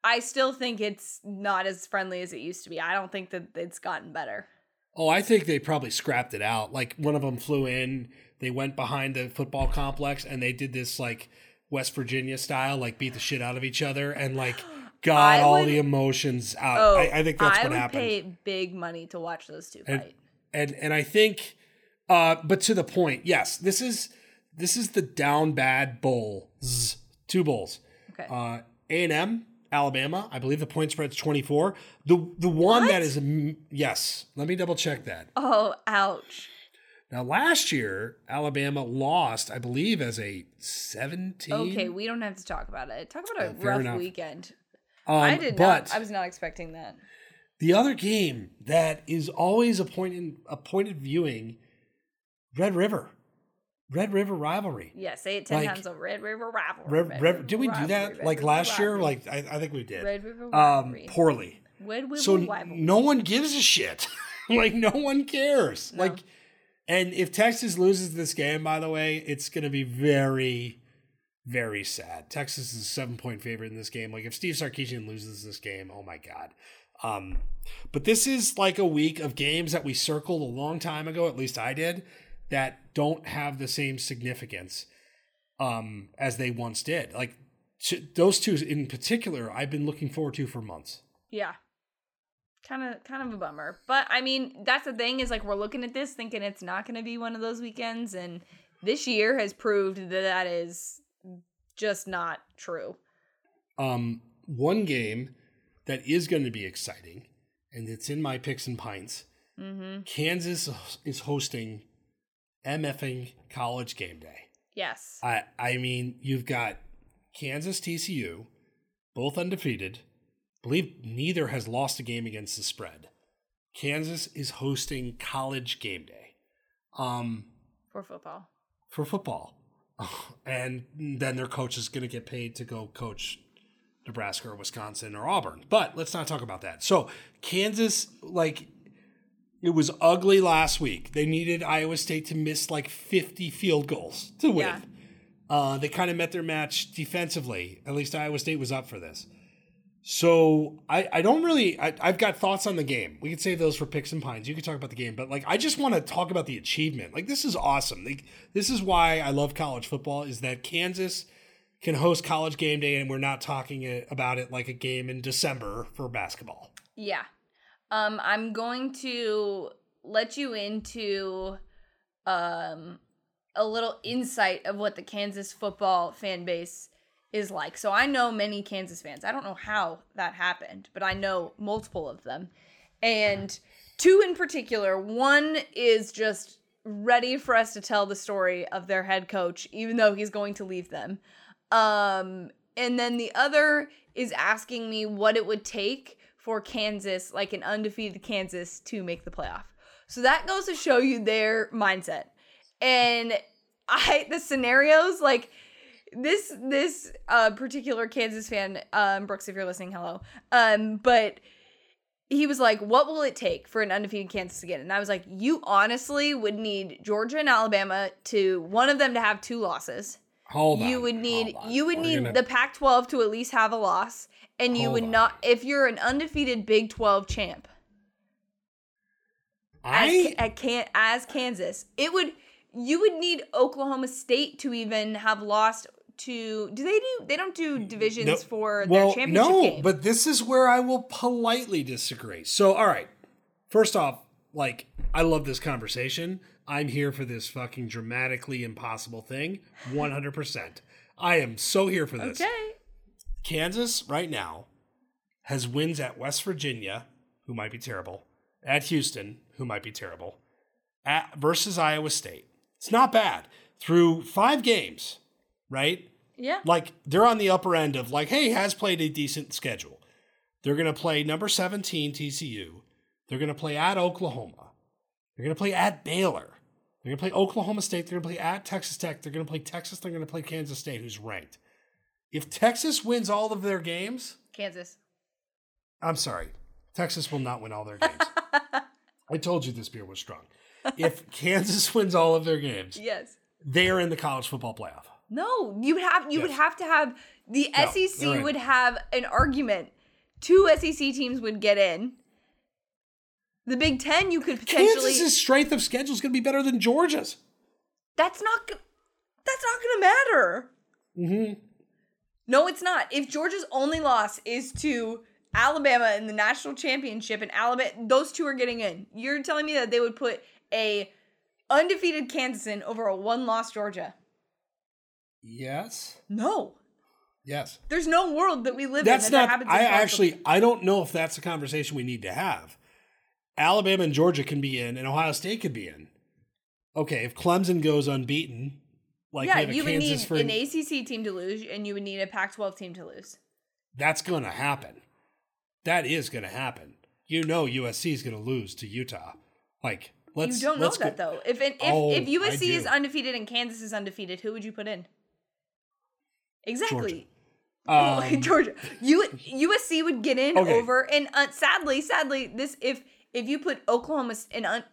I still think it's not as friendly as it used to be. I don't think that it's gotten better. Oh, I think they probably scrapped it out. Like one of them flew in, they went behind the football complex, and they did this like West Virginia style, like beat the shit out of each other, and like got I all the emotions out. Oh, I, I think that's I what would happened. pay big money to watch those two And- fight. and and I think, uh, but to the point, yes, this is this is the down bad bowls, two bowls. Okay. Uh, A and M, Alabama. I believe the point spread's twenty four. The the one that What? is mm, yes. Let me double check that. oh, ouch. Now last year, Alabama lost, I believe, as a seventeen. Okay, we don't have to talk about it. Talk about a Yeah, rough enough. weekend. um, I did not. I was not expecting that. the other game that is always a point in a pointed viewing, Red River, Red River rivalry. Yeah, say it ten Like- times. A Red River rivalry. Red, Red Red, did we do that like last year? Like I, I think we did. Red River Um, rivalry. poorly. Red River So rivalry. no one gives a shit. like no one cares. No. Like, and if Texas loses this game, by the way, it's going to be very, very sad. Texas is a seven point favorite in this game. Like if Steve Sarkisian loses this game, oh my god. Um, but this is like a week of games that we circled a long time ago. At least I did. That don't have the same significance um, as they once did. Like t- those two in particular, I've been looking forward to for months. Yeah. Kind of kind of a bummer. But I mean, that's the thing is like we're looking at this thinking it's not going to be one of those weekends and this year has proved that that is just not true. Um, one game that is going to be exciting, and it's in my picks and pints. Mhm. Kansas is hosting MFing College Game Day. Yes. I I mean, you've got Kansas TCU, both undefeated. believe neither has lost a game against the spread. Kansas is hosting College Game Day. Um, For football. for football. And then their coach is going to get paid to go coach Nebraska or Wisconsin or Auburn. But let's not talk about that. So, Kansas, like, it was ugly last week. They needed Iowa State to miss like 50 field goals to win. Yeah. Uh, they kind of met their match defensively. At least Iowa State was up for this. So I, I don't really I, I've got thoughts on the game. We could save those for picks and pints. You could talk about the game, but like I just want to talk about the achievement. Like this is awesome. Like this is why I love college football is that Kansas can host college game day and we're not talking about it like a game in December for basketball. Yeah. Um I'm going to let you into um a little insight of what the Kansas football fan base is like. So I know many Kansas fans. I don't know how that happened, but I know multiple of them. And two in particular, one is just ready for us to tell the story of their head coach even though he's going to leave them. Um and then the other is asking me what it would take for Kansas, like an undefeated Kansas, to make the playoff. So that goes to show you their mindset. And I the scenarios like this this uh particular Kansas fan, um Brooks, if you're listening, hello. Um, but he was like, What will it take for an undefeated Kansas to get? And I was like, You honestly would need Georgia and Alabama to one of them to have two losses Hold on. you would need you would We're need gonna- the Pac-12 to at least have a loss, and you Hold would on. not if you're an undefeated Big 12 champ as I at can as Kansas, it would you would need Oklahoma State to even have lost to. Do they do? They don't do divisions No, for their well, championship no, game. but this is where I will politely disagree. So, all right. First off, like I love this conversation. I'm here for this fucking dramatically impossible thing. 100%. I am so here for this. okay, Kansas right now has wins at West Virginia, who might be terrible, at Houston, who might be terrible, at versus Iowa State. It's not bad. Through 5 games, right? yeah, like they're on the upper end of like, hey, has played a decent schedule. They're gonna play number 17 TCU. They're gonna play at Oklahoma. They're gonna play at Baylor. They're gonna play Oklahoma State. They're gonna play at Texas Tech. They're gonna play Texas. They're gonna play Kansas State, who's ranked. If Texas wins all of their games, Kansas. I'm sorry, Texas will not win all their games. I told you this beer was strong. If Kansas wins all of their games, Yes. they are in the college football playoff. No, you would have you would have to have the No, SEC would have an argument. Two SEC teams would get in. The Big Ten, you could potentially. Kansas's strength of schedule is going to be better than Georgia's. that's not. That's not going to matter. Mm-hmm. No, it's not. If Georgia's only loss is to Alabama in the national championship, and Alabama, those two are getting in. You're telling me that they would put a undefeated Kansas in over a one-loss Georgia? Yes. No. Yes. There's no world that we live That's in that, that not. happens. in I actually. I don't know if that's a conversation we need to have. Alabama and Georgia can be in, and Ohio State could be in. Okay, if Clemson goes unbeaten, like yeah, you would need for an ACC team to lose, and you would need a Pac-12 team to lose. that's going to happen. That is going to happen. You know, USC is going to lose to Utah. Like, let's. you don't know let's that go- though. If if Oh, if USC is undefeated and Kansas is undefeated, who would you put in? Exactly. Oh, Um, Georgia. U, USC would get in Okay. over, and uh, sadly, sadly, this if if you put Oklahoma and un,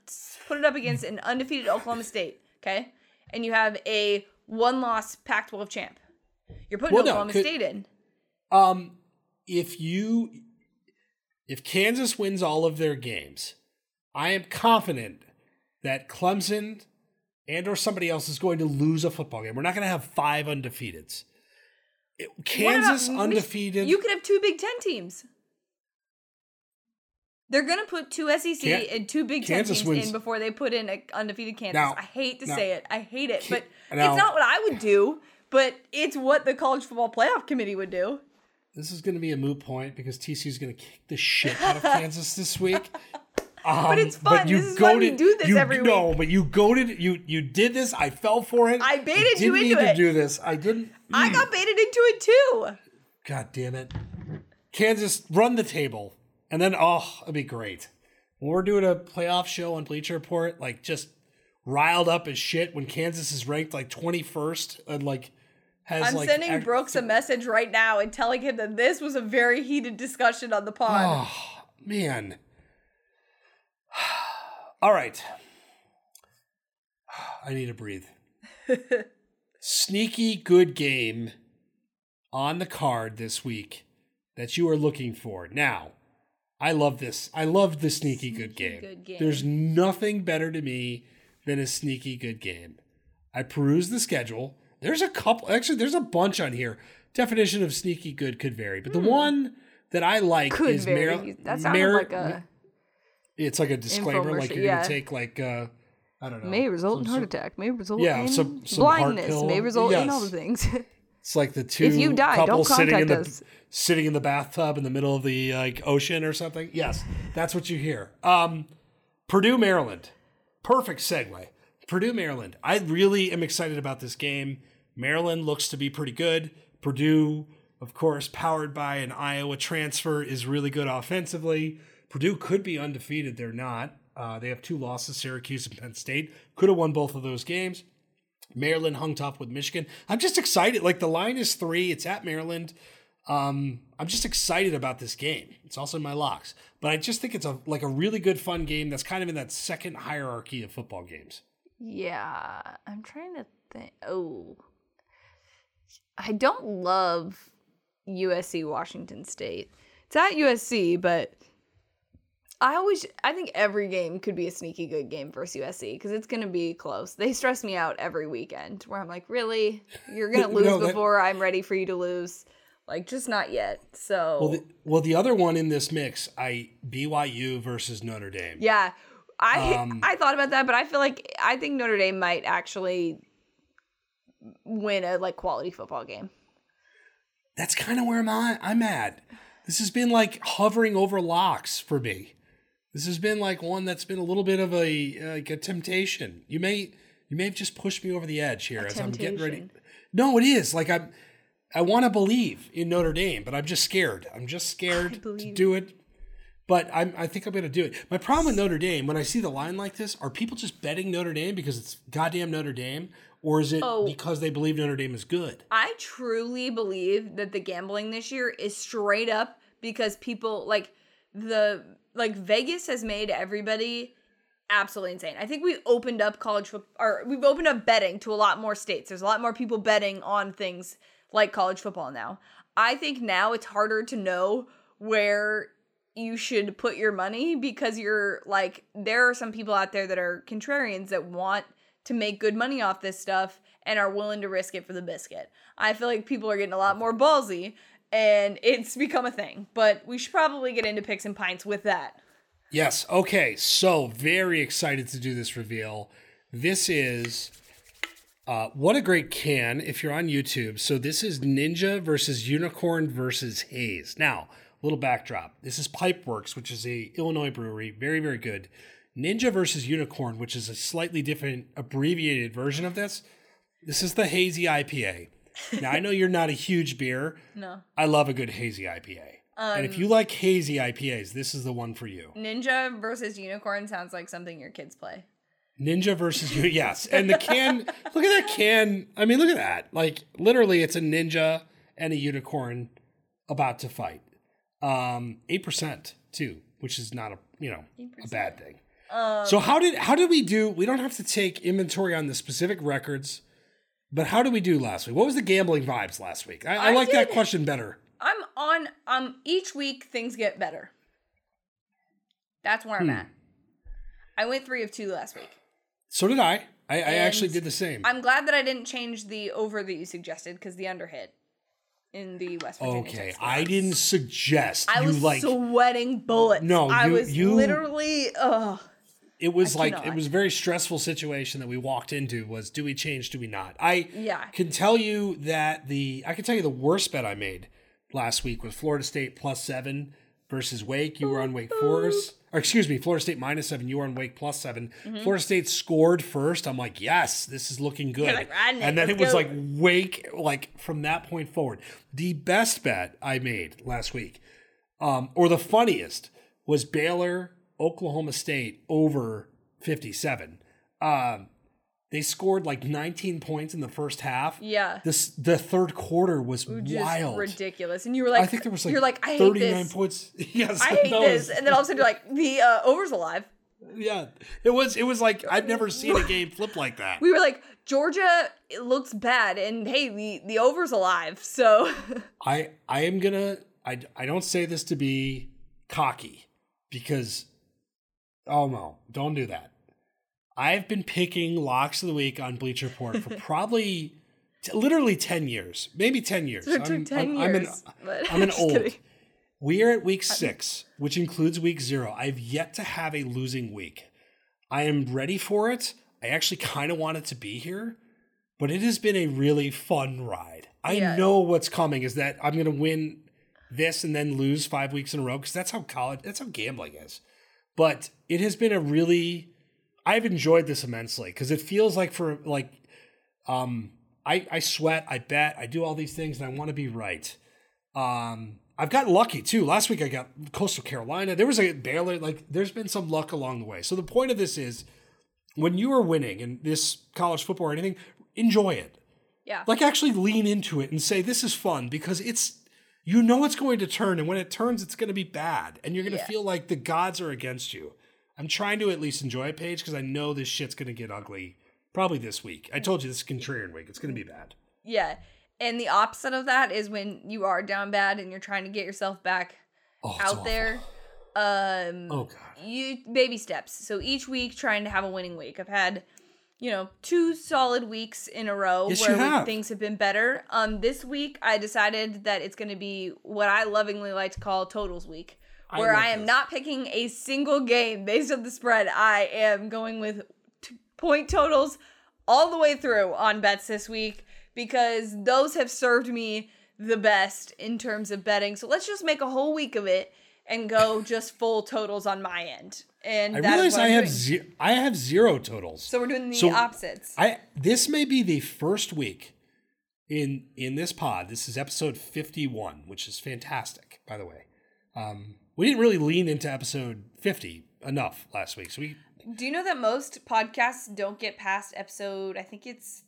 put it up against an undefeated Oklahoma State, okay, and you have a one-loss Pac-12 champ, you're putting Well, no, Oklahoma could- State in. Um, if you if Kansas wins all of their games, I am confident that Clemson and or somebody else is going to lose a football game. We're not going to have five undefeateds. What about- Kansas undefeated. You could have two Big Ten teams. They're gonna put two SEC Can- and two Big Ten Kansas teams wins- in before they put in a undefeated Kansas. Now- I hate to now- say it. I hate it, but now- it's not what I would do. But it's what the college football playoff committee would do. this is going to be a moot point because TCU is going to kick the shit out of Kansas this week. Um, it's fun. you This is why we do this you, every No, week. but you goaded. You you did this. I fell for it. I baited you didn't into need it. to do this. I didn't. I Mm. got baited into it too. God damn it. Kansas, run the table. And then, oh, it'd be great. When we're doing a playoff show on Bleacher Report, like just riled up as shit when Kansas is ranked like 21st and like has I'm like. sending Brooks a message right now and telling him that this was a very heated discussion on the pod. Oh, man. All right. I need to breathe. Sneaky good game on the card this week that you are looking for. Now, I love this. I love the sneaky, good, game. good game. There's nothing better to me than a sneaky good game. I peruse the schedule. There's a couple, actually, there's a bunch on here. Definition of sneaky good could vary, but the one that I like Hmm. Could is vary. Mar- that sounded Mar- like a It's like a disclaimer, like you're yeah. gonna take like uh, I don't know. may result in heart attack, may result Yeah, in some- some heart blindness, may result in all the things. It's like the two If you die, don't couples sitting in contact the us. Sitting in the bathtub in the middle of the like ocean or something. Yes, that's what you hear. Um, Purdue, Maryland. Perfect segue. Purdue, Maryland. I really am excited about this game. Maryland looks to be pretty good. Purdue, of course, powered by an Iowa transfer, is really good offensively. Purdue could be undefeated. They're not. Uh, they have two losses, Syracuse and Penn State. Could have won both of those games. Maryland hung tough with Michigan. I'm just excited. Like the line is three. It's at Maryland. Um, I'm just excited about this game. It's also in my locks, but I just think it's a like a really good fun game that's kind of in that second hierarchy of football games. yeah, I'm trying to think. Oh, I don't love USC Washington State. It's at USC, but I always I think every game could be a sneaky good game versus USC because it's gonna be close. They stress me out every weekend where I'm like, really, you're gonna lose No, that- before I'm ready for you to lose. Like, just not yet. So Well, the, well, the other one in this mix, I BYU versus Notre Dame. yeah, I Um, I thought about that, but I feel like I think Notre Dame might actually win a like quality football game. That's kind of where I'm at. I'm at. This has been like hovering over locks for me. This has been like one that's been a little bit of a like a temptation. You may you may have just pushed me over the edge here as I'm getting ready. No, it is like I'm. I want to believe in Notre Dame, but I'm just scared. I'm just scared to do it. But I'm, I think I'm going to do it. My problem with Notre Dame, when I see the line like this, are people just betting Notre Dame because it's goddamn Notre Dame, or is it Oh. because they believe Notre Dame is good? I truly believe that the gambling this year is straight up because people like the like Vegas has made everybody absolutely insane. I think we opened up college football or we've opened up betting to a lot more states. There's a lot more people betting on things like college football now. I think now it's harder to know where you should put your money because you're like there are some people out there that are contrarians that want to make good money off this stuff and are willing to risk it for the biscuit. I feel like people are getting a lot more ballsy and it's become a thing. But we should probably get into picks and pints with that. Yes. Okay. So very excited to do this reveal. This is uh, what a great can if you're on YouTube. So this is Ninja versus Unicorn versus Haze. Now, little backdrop. This is Pipeworks, which is a Illinois brewery, very very good. Ninja versus Unicorn, which is a slightly different abbreviated version of this. This is the hazy IPA. Now I know you're not a huge beer. No. I love a good hazy IPA. and if you like hazy IPAs, this is the one for you. Ninja versus unicorn sounds like something your kids play. Ninja versus you, yes. And the can, look at that can. I mean, look at that. Like literally, it's a ninja and a unicorn about to fight. Um, eight percent too, which is not a you know a bad thing. so how did how did we do? We don't have to take inventory on the specific records, but how did we do last week? What was the gambling vibes last week? I, I, I like that question better. I'm on um each week things get better. That's where I'm at. I went three of two last week. So did I. I, I actually did the same. I'm glad that I didn't change the over that you suggested because the under hit in the West Virginia. Okay, I didn't suggest I you was like. sweating bullets. No, I you- was you- literally. Ugh. it was I like cannot. it was a very stressful situation that we walked into was do we change do we not i Yeah. can tell you that the i can tell you the worst bet i made last week was florida state plus seven versus wake you were on wake forest or excuse me florida state minus seven you were on wake plus 7 florida state scored first i'm like yes this is looking good Mm-hmm. like, and then it was go. like wake like from that point forward the best bet i made last week um, or the funniest was Baylor, Oklahoma State over 57. Um, they scored like 19 points in the first half. Yeah. This the third quarter was Just wild. ridiculous. And you were like, I think there was like, you're like, I hate 39 this. points. yes, I hate this. And then all of a sudden you're like, the uh, over's alive. yeah, it was it was like I've never seen a game flip like that. We were like, Georgia it looks bad, and hey, the the over's alive. So I I am gonna I I don't say this to be cocky because oh no, don't do that. I've been picking locks of the week on Bleacher Report for probably t- literally 10 years, maybe 10 years. it took I'm- 10 I'm- I'm an- years. but I'm an old. kidding. We are at week six, which includes week zero. I've yet to have a losing week. I am ready for it. I actually kind of wanted to be here, but it has been a really fun ride. I Yeah. know what's coming is that I'm going to win this and then lose five weeks in a row because that's how college, that's how gambling is. But it has been a really, I've enjoyed this immensely because it feels like for like, um, I, I sweat, I bet, I do all these things, and I want to be right. Um, I've gotten lucky too. Last week I got Coastal Carolina. There was a Baylor. Like, there's been some luck along the way. So the point of this is, when you are winning in this college football or anything, enjoy it. Yeah. Like, actually lean into it and say this is fun because it's you know it's going to turn, and when it turns, it's going to be bad, and you're going to Yeah. feel like the gods are against you. I'm trying to at least enjoy it, Paige, because I know this shit's going to get ugly. Probably this week. I told you this is contrarian week. It's going to be bad. Yeah. And the opposite of that is when you are down bad and you're trying to get yourself back Oh, out awful. there. Um, Oh god. you baby steps. So each week trying to have a winning week. I've had, you know, two solid weeks in a row Yes, where have. things have been better. Um, this week I decided that it's going to be what I lovingly like to call totals week, where love I, am this. not picking a single game based on the spread. I am going with t- point totals all the way through on bets this week because those have served me the best in terms of betting. So let's just make a whole week of it and go just full totals on my end. And I realize I have zero. I have zero totals. So we're doing the So- opposites. I this may be the first week in in this pod. This is episode fifty one, which is fantastic, by the way. Um, we didn't really lean into episode fifty enough last week, so we Do you know that most podcasts don't get past episode? I think it's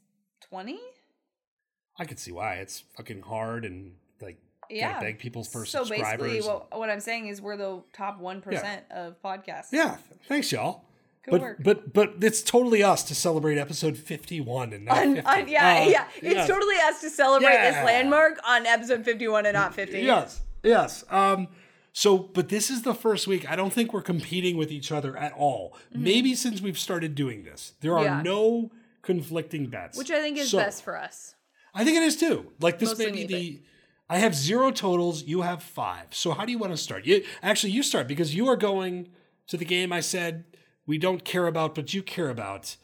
twenty. I could see why it's fucking hard and like Yeah. beg people's for so basically, what, what I'm saying is we're the top one percent of podcasts. yeah, thanks y'all. Good but work. but but it's totally us to celebrate episode fifty one and not On, 50. on- yeah, Uh, yeah. It's yeah. totally us to celebrate this landmark on episode 51 and not 50. Yes, yes. Um, so, but this is the first week. I don't think we're competing with each other at all. Maybe since we've started doing this, there are Mm-hmm. Yeah. no conflicting bets, Which I think is So, best for us. I think it is too. Like this Mostly may be the. I have zero totals. You have five. So how do you want to start? You actually you start because you are going to the game. I said we don't care about, but you care about,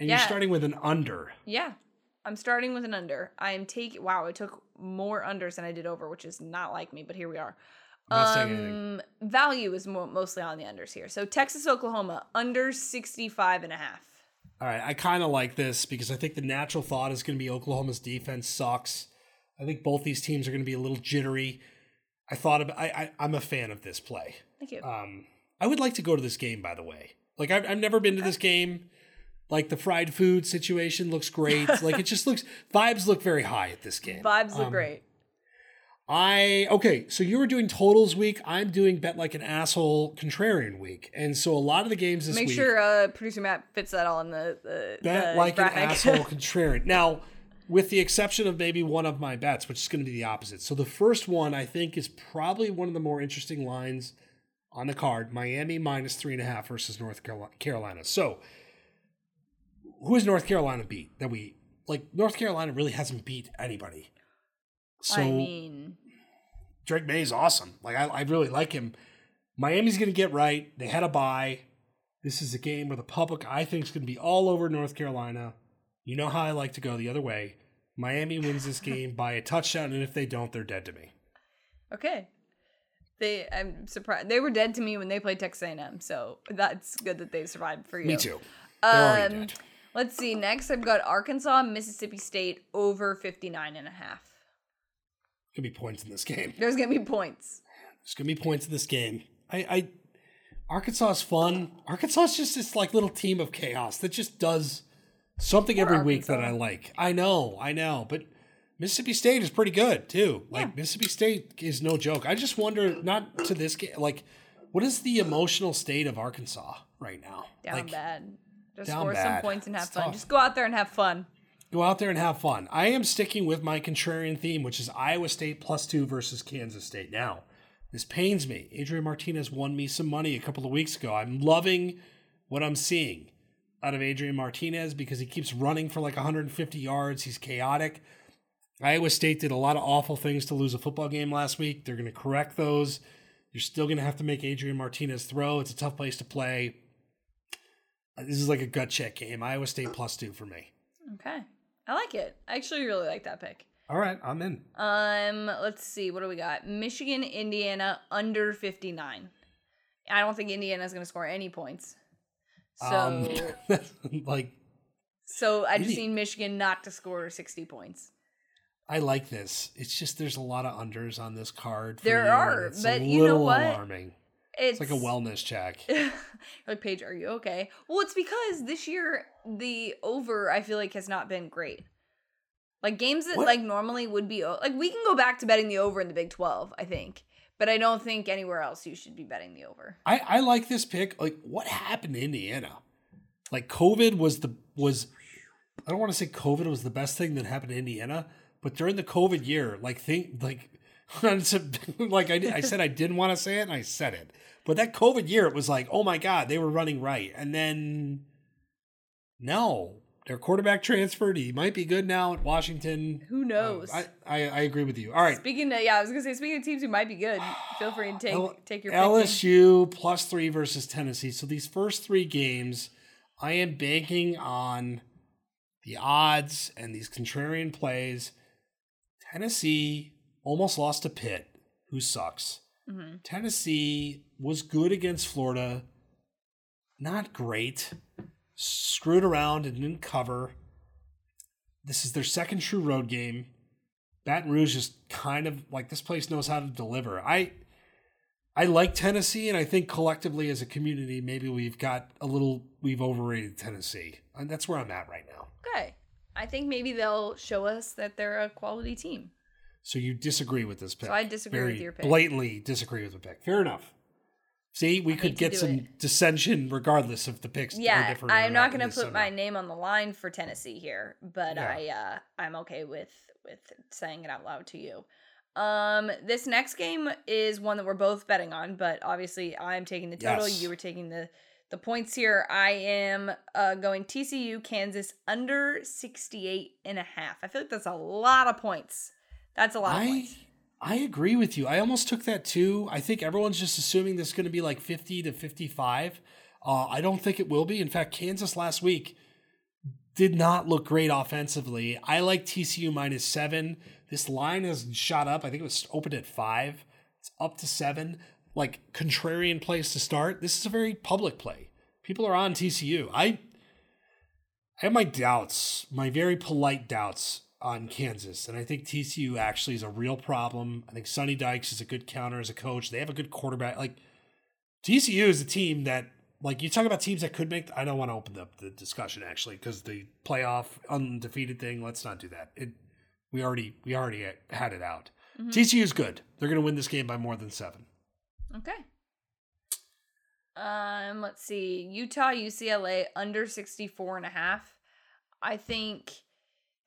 and you're starting with an under. Yeah. I'm starting with an under. I am taking, wow, I took more unders than I did over, which is not like me, but here we are. I'm not saying anything. Um, value is mo- mostly on the unders here. So Texas, Oklahoma, under 65 and a half. All right, I kind of like this because I think the natural thought is going to be Oklahoma's defense sucks. I think both these teams are going to be a little jittery. I thought about. I, I I'm a fan of this play. Thank you. Um, I would like to go to this game, by the way. Like I've I've never been to this game. Like the fried food situation looks great. like it just looks vibes look very high at this game. Vibes look Um, great. I okay, so you were doing totals week. I'm doing bet like an asshole contrarian week, and so a lot of the games this Make week. sure uh, producer Matt fits that all in the, the, bet the like graphic. an asshole contrarian. Now, with the exception of maybe one of my bets, which is going to be the opposite. So the first one I think is probably one of the more interesting lines on the card: Miami minus three and a half versus North Carolina. So, who has North Carolina beat? That we like. North Carolina really hasn't beat anybody. So I mean, Drake Maye is awesome. Like I, I really like him. Miami's going to get right. They had a bye. This is a game where the public I think is going to be all over North Carolina. You know how I like to go the other way. Miami wins this game by a touchdown, and if they don't, they're dead to me. okay. They, I'm surprised. They were dead to me when they played Texas A&M, so that's good that they survived for you. Me too. Um, let's see. Next, I've got Arkansas, Mississippi State over 59 and a half. Gonna be points in this game. There's to be points. There's gonna be points in this game. I, I Arkansas is fun. Arkansas is just this like little team of chaos that just does something Poor every week that I like. I know, I know, but Mississippi State is pretty good too. Like Yeah. Mississippi State is no joke. I just wonder, not to this game, like what is the emotional state of Arkansas right now? Down like, bad. Just score some points and have It's fun. tough. Just go out there and have fun. Go out there and have fun. I am sticking with my contrarian theme, which is Iowa State plus two versus Kansas State. Now, this pains me. Adrian Martinez won me some money a couple of weeks ago. I'm loving what I'm seeing out of Adrian Martinez because he keeps running for like 150 yards. He's chaotic. Iowa State did a lot of awful things to lose a football game last week. They're going to correct those. You're still going to have to make Adrian Martinez throw. It's a tough place to play. Uh, this is like a gut check game. Iowa State plus two for me. Okay. I like it. I actually really like that pick. All right, I'm in. Um, let's see. What do we got? Michigan, Indiana under 59. I don't think Indiana's going to score any points. So, Um, like so I just Indi- need Michigan not to score 60 points. I like this. It's just there's a lot of unders on this card. For There are, but you know what? Alarming. It's, It's like a wellness check. like Paige, are you okay? Well, it's because this year the over I feel like has not been great. Like games that What? like normally would be like we can go back to betting the over in the Big 12, I think. But I don't think anywhere else you should be betting the over. I I like this pick. Like what happened to Indiana? Like COVID was the was. I don't want to say COVID was the best thing that happened to Indiana, but during the COVID year, like think like like I, I said I didn't want to say it and I said it. But that COVID year, it was like, oh my God, they were running right. And then no, their quarterback transferred. He might be good now at Washington. Who knows? Uh, I, I, I agree with you. All right. Speaking of, yeah, I was gonna say, speaking of teams who might be good, feel free to take L- take your pick. LSU plus three versus Tennessee. So these first three games, I am banking on the odds and these contrarian plays. Tennessee almost lost to Pitt, who sucks. Mm-hmm. Tennessee was good against Florida, not great. Screwed around and didn't cover. This is their second true road game. Baton Rouge is kind of like this place knows how to deliver. I I like Tennessee, and I think collectively as a community, maybe we've got a little we've overrated Tennessee, and that's where I'm at right now. Okay, I think maybe they'll show us that they're a quality team. So you disagree with this pick? So I disagree Very with your pick. Blatantly disagree with the pick. Fair enough. See, we could get some it. dissension regardless of the picks Yeah. I'm not gonna put my name on the line for Tennessee here, but Yeah. I uh I'm okay with with saying it out loud to you. Um, this next game is one that we're both betting on, but obviously I'm taking the total. Yes. You were taking the the points here. I am uh, going TCU Kansas under 68 and a half. I feel like that's a lot of points. That's a lot I. I agree with you. I almost took that too. I think everyone's just assuming this is going to be like 50 to 55. Uh, I don't think it will be. In fact, Kansas last week did not look great offensively. I like TCU minus seven. This line has shot up. I think it was opened at five. It's up to seven. Like contrarian place to start. This is a very public play. People are on TCU. I I have my doubts, my very polite doubts on Kansas, and I think TCU actually is a real problem. I think Sonny Dykes is a good counter as a coach. They have a good quarterback. Like TCU is a team that, like you talk about teams that could make. I don't want to open up the discussion actually because the playoff undefeated thing. Let's not do that. It we already we already had it out. TCU is good. They're going to win this game by more than seven. Okay. Um, let's see. Utah, UCLA under 64 and a half. I think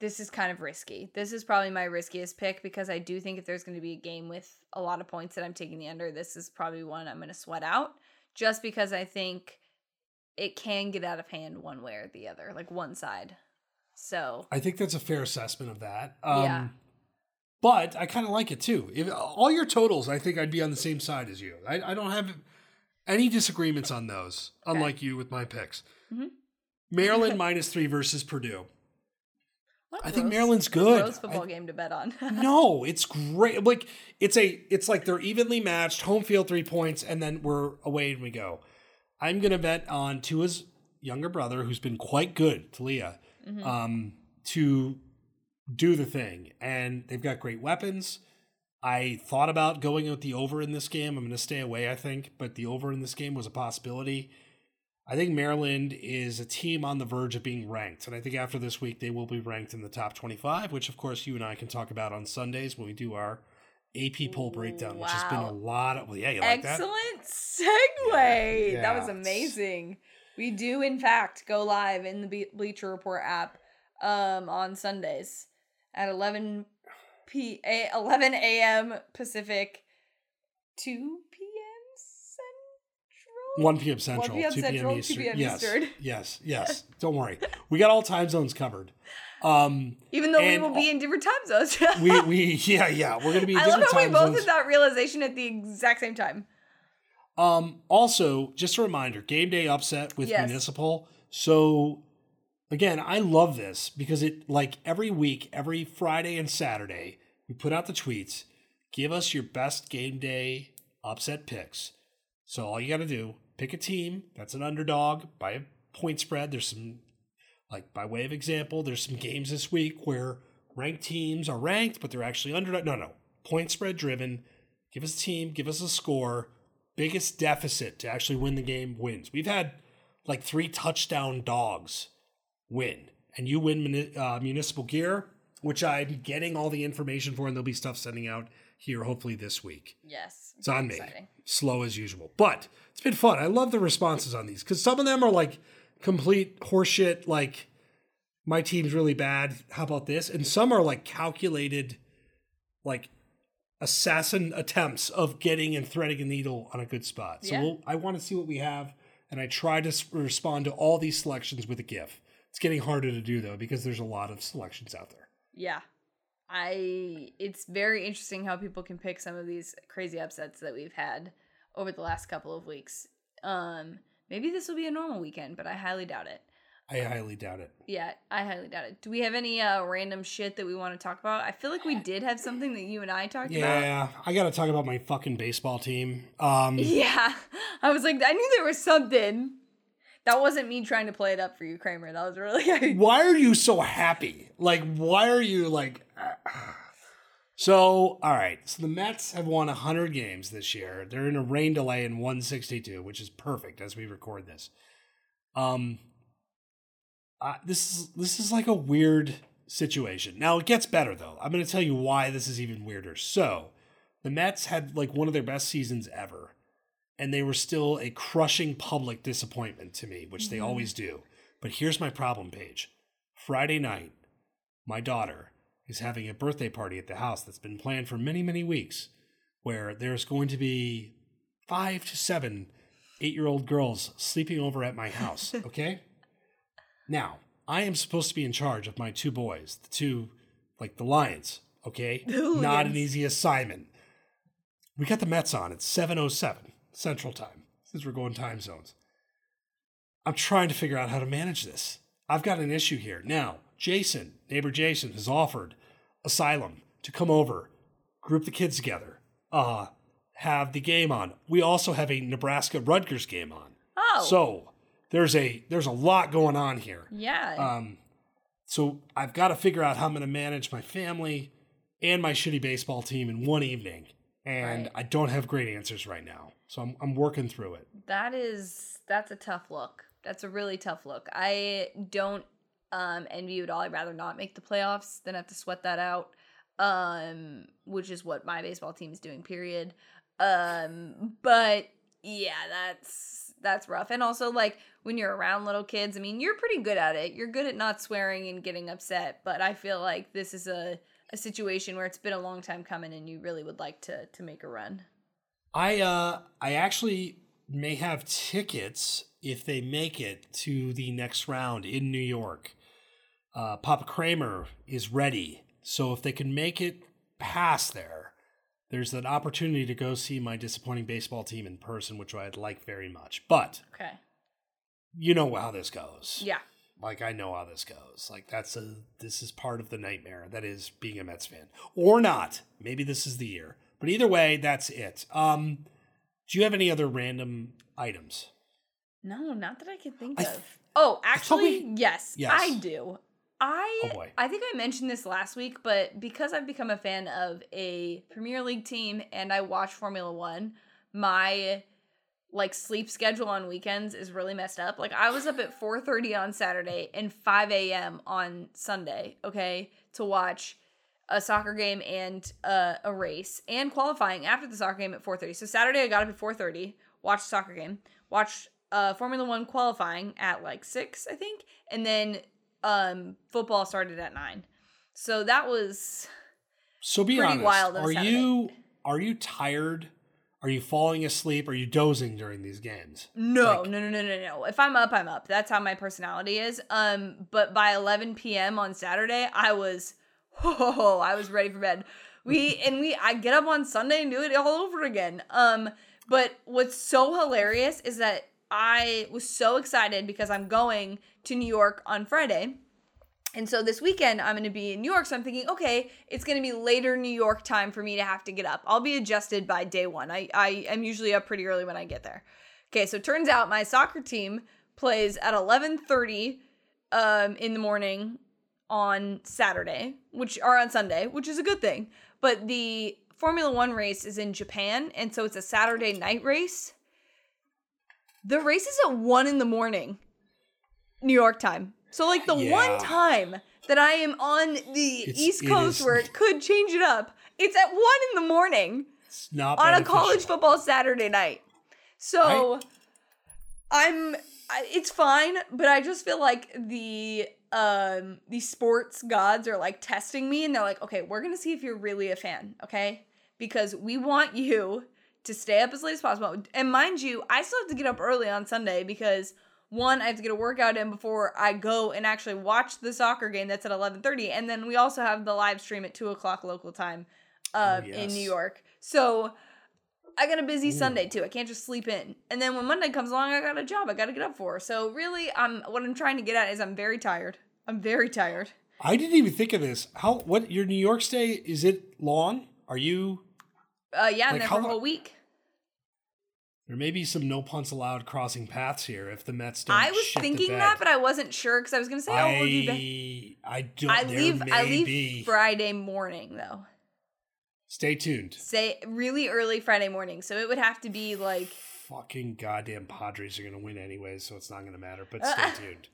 this is kind of risky. This is probably my riskiest pick because I do think if there's going to be a game with a lot of points that I'm taking the under, this is probably one I'm going to sweat out just because I think it can get out of hand one way or the other, like one side. So, I think that's a fair assessment of that. Um, Yeah. But I kind of like it too. If all your totals, I think I'd be on the same side as you. I, I don't have any disagreements on those, unlike you with my picks. Mhm. Maryland minus three versus Purdue. I think Maryland's good. Gross football I- game to bet on. No, it's great. Like it's a, it's like they're evenly matched. Home field three points, and then we're away and we go. I'm gonna bet on Tua's younger brother, who's been quite good, Taulia, Mm-hmm. um, to do the thing, and they've got great weapons. I thought about going with the over in this game. I'm going to stay away, I think, but the over in this game was a possibility. I think Maryland is a team on the verge of being ranked, and I think after this week they will be ranked in the top 25, which of course you and I can talk about on Sundays when we do our AP poll breakdown, which has been a lot of. Well, yeah, you like that? Excellent segue. Yeah, that was amazing. We do, in fact, go live in the Bleacher Report app um, on Sundays at 11 p a 11 a.m. Pacific, 2 p.m. Central. 1 p.m. Central, 1 p.m. 2 p.m. Central, 2 Eastern. p.m. yes, Eastern. yes, yes. Don't worry, we got all time zones covered. Um, Even though we will be in different time zones. we we yeah yeah we're gonna be. In I love how we both zones. had that realization at the exact same time. Um, also, just a reminder, game day upset with Yes. municipal. So again, I love this because it like every week, every Friday and Saturday, we put out the tweets. Give us your best game day upset picks. So all you got to do, pick a team that's an underdog by a point spread. There's some like by way of example, there's some games this week where ranked teams are ranked, but they're actually underdog. No, no, point spread driven. Give us a team, give us a score. Biggest deficit to actually win the game wins. We've had like three touchdown dogs win, and you win uh, municipal gear, which I'm getting all the information for, and there'll be stuff sending out here hopefully this week. Yes. It's on me. Exciting. Slow as usual. But it's been fun. I love the responses on these because some of them are like complete horseshit, like my team's really bad. How about this? And some are like calculated, like assassin attempts of getting and threading a needle on a good spot. So Yeah. we'll, I want to see what we have, and I try to respond to all these selections with a GIF. It's getting harder to do though because there's a lot of selections out there. Yeah. I it's very interesting how people can pick some of these crazy upsets that we've had over the last couple of weeks. Um maybe this will be a normal weekend, but I highly doubt it. I highly doubt it. Yeah, I highly doubt it. Do we have any uh random shit that we want to talk about? I feel like we did have something that you and I talked about. Yeah, I got to talk about my fucking baseball team. Um, Yeah. I was like I knew there was something. That wasn't me trying to play it up for you, Kramer. That was really why are you so happy? Like, why are you like? So, all right. So the Mets have won 100 games this year. They're in a rain delay in 162, which is perfect as we record this. Um, uh, this is this is like a weird situation. Now it gets better though. I'm going to tell you why this is even weirder. So, the Mets had like one of their best seasons ever, and they were still a crushing public disappointment to me, which they Mhm. always do. But here's my problem Paige. Friday night, my daughter is having a birthday party at the house that's been planned for many, many weeks, where there's going to be five to seven eight year old girls sleeping over at my house. Okay? now, I am supposed to be in charge of my two boys, the two, like the Lions. Okay? The Not an easy assignment. We got the Mets on at 7.07 Central Time, since we're going time zones. I'm trying to figure out how to manage this. I've got an issue here. Now, Jason, neighbor Jason, has offered asylum to come over, group the kids together, uh, have the game on. We also have a Nebraska Rutgers game on. Oh. So there's a there's a lot going on here. yeah. Um, so I've got to figure out how I'm going to manage my family and my shitty baseball team in one evening, and Right. I don't have great answers right now. So I'm I'm working through it. That is that's a tough look. That's a really tough look. I don't um envy you at all. I'd rather not make the playoffs than have to sweat that out. Um which is what my baseball team is doing, period. Um but yeah, that's that's rough. And also like when you're around little kids, I mean, you're pretty good at it. You're good at not swearing and getting upset, but I feel like this is a a situation where it's been a long time coming and you really would like to to make a run. I uh I actually may have tickets if they make it to the next round in New York. Uh, Papa Kramer is ready, so if they can make it past there, there's an opportunity to go see my disappointing baseball team in person, which I'd like very much. But Okay. you know how this goes. Yeah. Like I know how this goes. Like that's a this is part of the nightmare that is being a Mets fan. Or not. Maybe this is the year. But either way, that's it. Um do you have any other random items? No, not that I can think I of. oh, actually, we- yes, Yes. I do. I Oh. I think I mentioned this last week, but because I've become a fan of a Premier League team and I watch Formula One, my like sleep schedule on weekends is really messed up. Like I was up at 4:30 on Saturday and 5 a.m. on Sunday, okay, to watch a soccer game and uh, a race and qualifying after the soccer game at 4:30. So Saturday I got up at 4:30, watched soccer game, watched uh, Formula One qualifying at like six, I think, and then um, football started at nine. So that was So be Pretty honest. wild are Saturday. you are you tired? Are you falling asleep? Are you dozing during these games? no, Like- no, no, no, no, no. If I'm up, I'm up. That's how my personality is. Um, but by 11 p.m. on Saturday, I was, oh, I was ready for bed. We and we, I get up on Sunday and do it all over again. Um, but what's so hilarious is that I was so excited because I'm going to New York on Friday. And so this weekend I'm going to be in New York. So I'm thinking, okay, it's going to be later New York time for me to have to get up. I'll be adjusted by day one. I, I am usually up pretty early when I get there. Okay, so it turns out my soccer team plays at 11:30 um, in the morning on Saturday, which are on Sunday, which is a good thing. But the Formula One race is in Japan, and so it's a Saturday night race. The race is at one in the morning, New York time. So like the Yeah. one time that I am on the It's- East Coast is- where it could change it up, it's at one in the morning on a college football Saturday night. So I'm I, it's fine, but I just feel like the um the sports gods are like testing me and they're like, "Okay, we're going to see if you're really a fan, okay? Because we want you to stay up as late as possible." And mind you, I still have to get up early on Sunday because one, I have to get a workout in before I go and actually watch the soccer game that's at eleven thirty, and then we also have the live stream at two o'clock local time uh, Oh, in. New York. So I got a busy Ooh. Sunday too. I can't just sleep in. And then when Monday comes along, I got a job I got to get up for. So really, I'm what I'm trying to get at is I'm very tired. I'm very tired. I didn't even think of this. How what your New York stay is it long? Are you Uh, yeah, Like, there how for a whole week. there may be some no punts allowed crossing paths here if the Mets don't I was thinking that, but I wasn't sure because I was gonna say, oh, we'll be back. I I don't I leave. I leave be. Friday morning though. Stay tuned. Say really early Friday morning, so it would have to be like Fucking goddamn Padres are gonna win anyway, so it's not gonna matter. But stay tuned.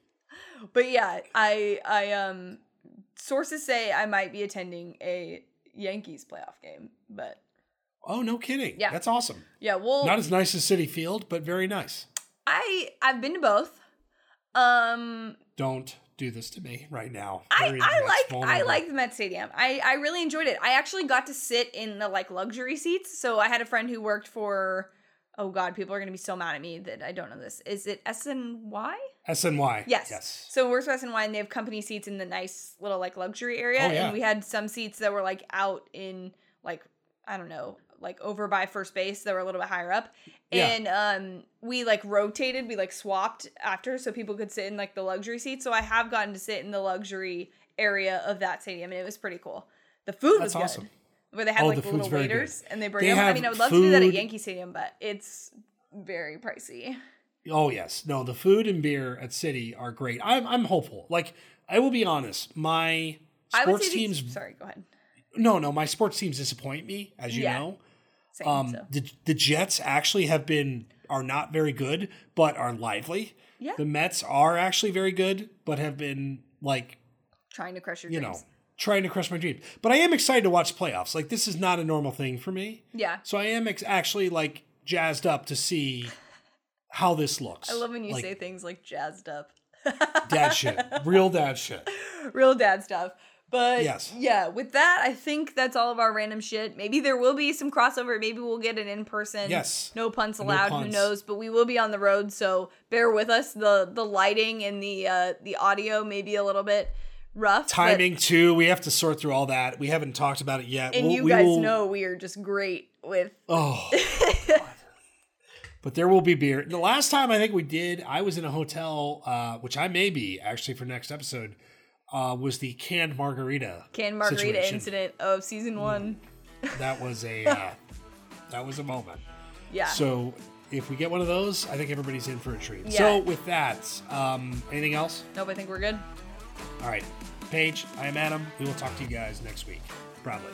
But yeah, I I um sources say I might be attending a Yankees playoff game, but Oh no kidding. Yeah. That's awesome. yeah, well Not as nice as Citi Field, but very nice. I I've been to both. Um Don't do this to me right now. I, Very I like I vulnerable. like the Met Stadium. I I really enjoyed it. I actually got to sit in the like luxury seats. So I had a friend who worked for oh god, people are gonna be so mad at me that I don't know this. Is it SNY? SNY. Yes. Yes. So it works for SNY and they have company seats in the nice little like luxury area. Oh, yeah. And we had some seats that were like out in like, I don't know, like over by first base that were a little bit higher up. Yeah. And um we like rotated, we like swapped after so people could sit in like the luxury seats. So I have gotten to sit in the luxury area of that stadium and it was pretty cool. The food was That's good. awesome. Where they had Oh, like the little good. waiters and they bring They them. I mean, I would love to do that at Yankee Stadium, but it's very pricey. Oh yes, no. The food and beer at Citi are great. I'm I'm hopeful. Like I will be honest, my sports say these- teams. sorry, go ahead. No, no, my sports teams disappoint me, as you Yeah. know. Same, Um, so. the the Jets actually have been are not very good, but are lively. Yeah. The Mets are actually very good, but have been like trying to crush your you dreams. know trying to crush my dreams. But I am excited to watch playoffs. Like this is not a normal thing for me. Yeah. So I am ex- actually like jazzed up to see how this looks. I love when you Like, say things like jazzed up. dad shit, real dad shit. Real dad stuff. But Yes. yeah, with that, I think that's all of our random shit. Maybe there will be some crossover. Maybe we'll get an in person. Yes. No puns No allowed. Who knows? But we will be on the road, so bear with us. The the lighting and the uh the audio may be a little bit rough. but- Timing too. We have to sort through all that. We haven't talked about it yet. and We'll- you guys will- know we are just great with Oh. But there will be beer. The last time I think we did, I was in a hotel, uh, which I may be actually for next episode, uh, was the canned margarita. canned margarita situation. incident of season one. That was a uh, that was a moment. Yeah. So if we get one of those, I think everybody's in for a treat. Yeah. So with that, um, anything else? nope, I think we're good. All right, Paige, I am Adam. We will talk to you guys next week, probably.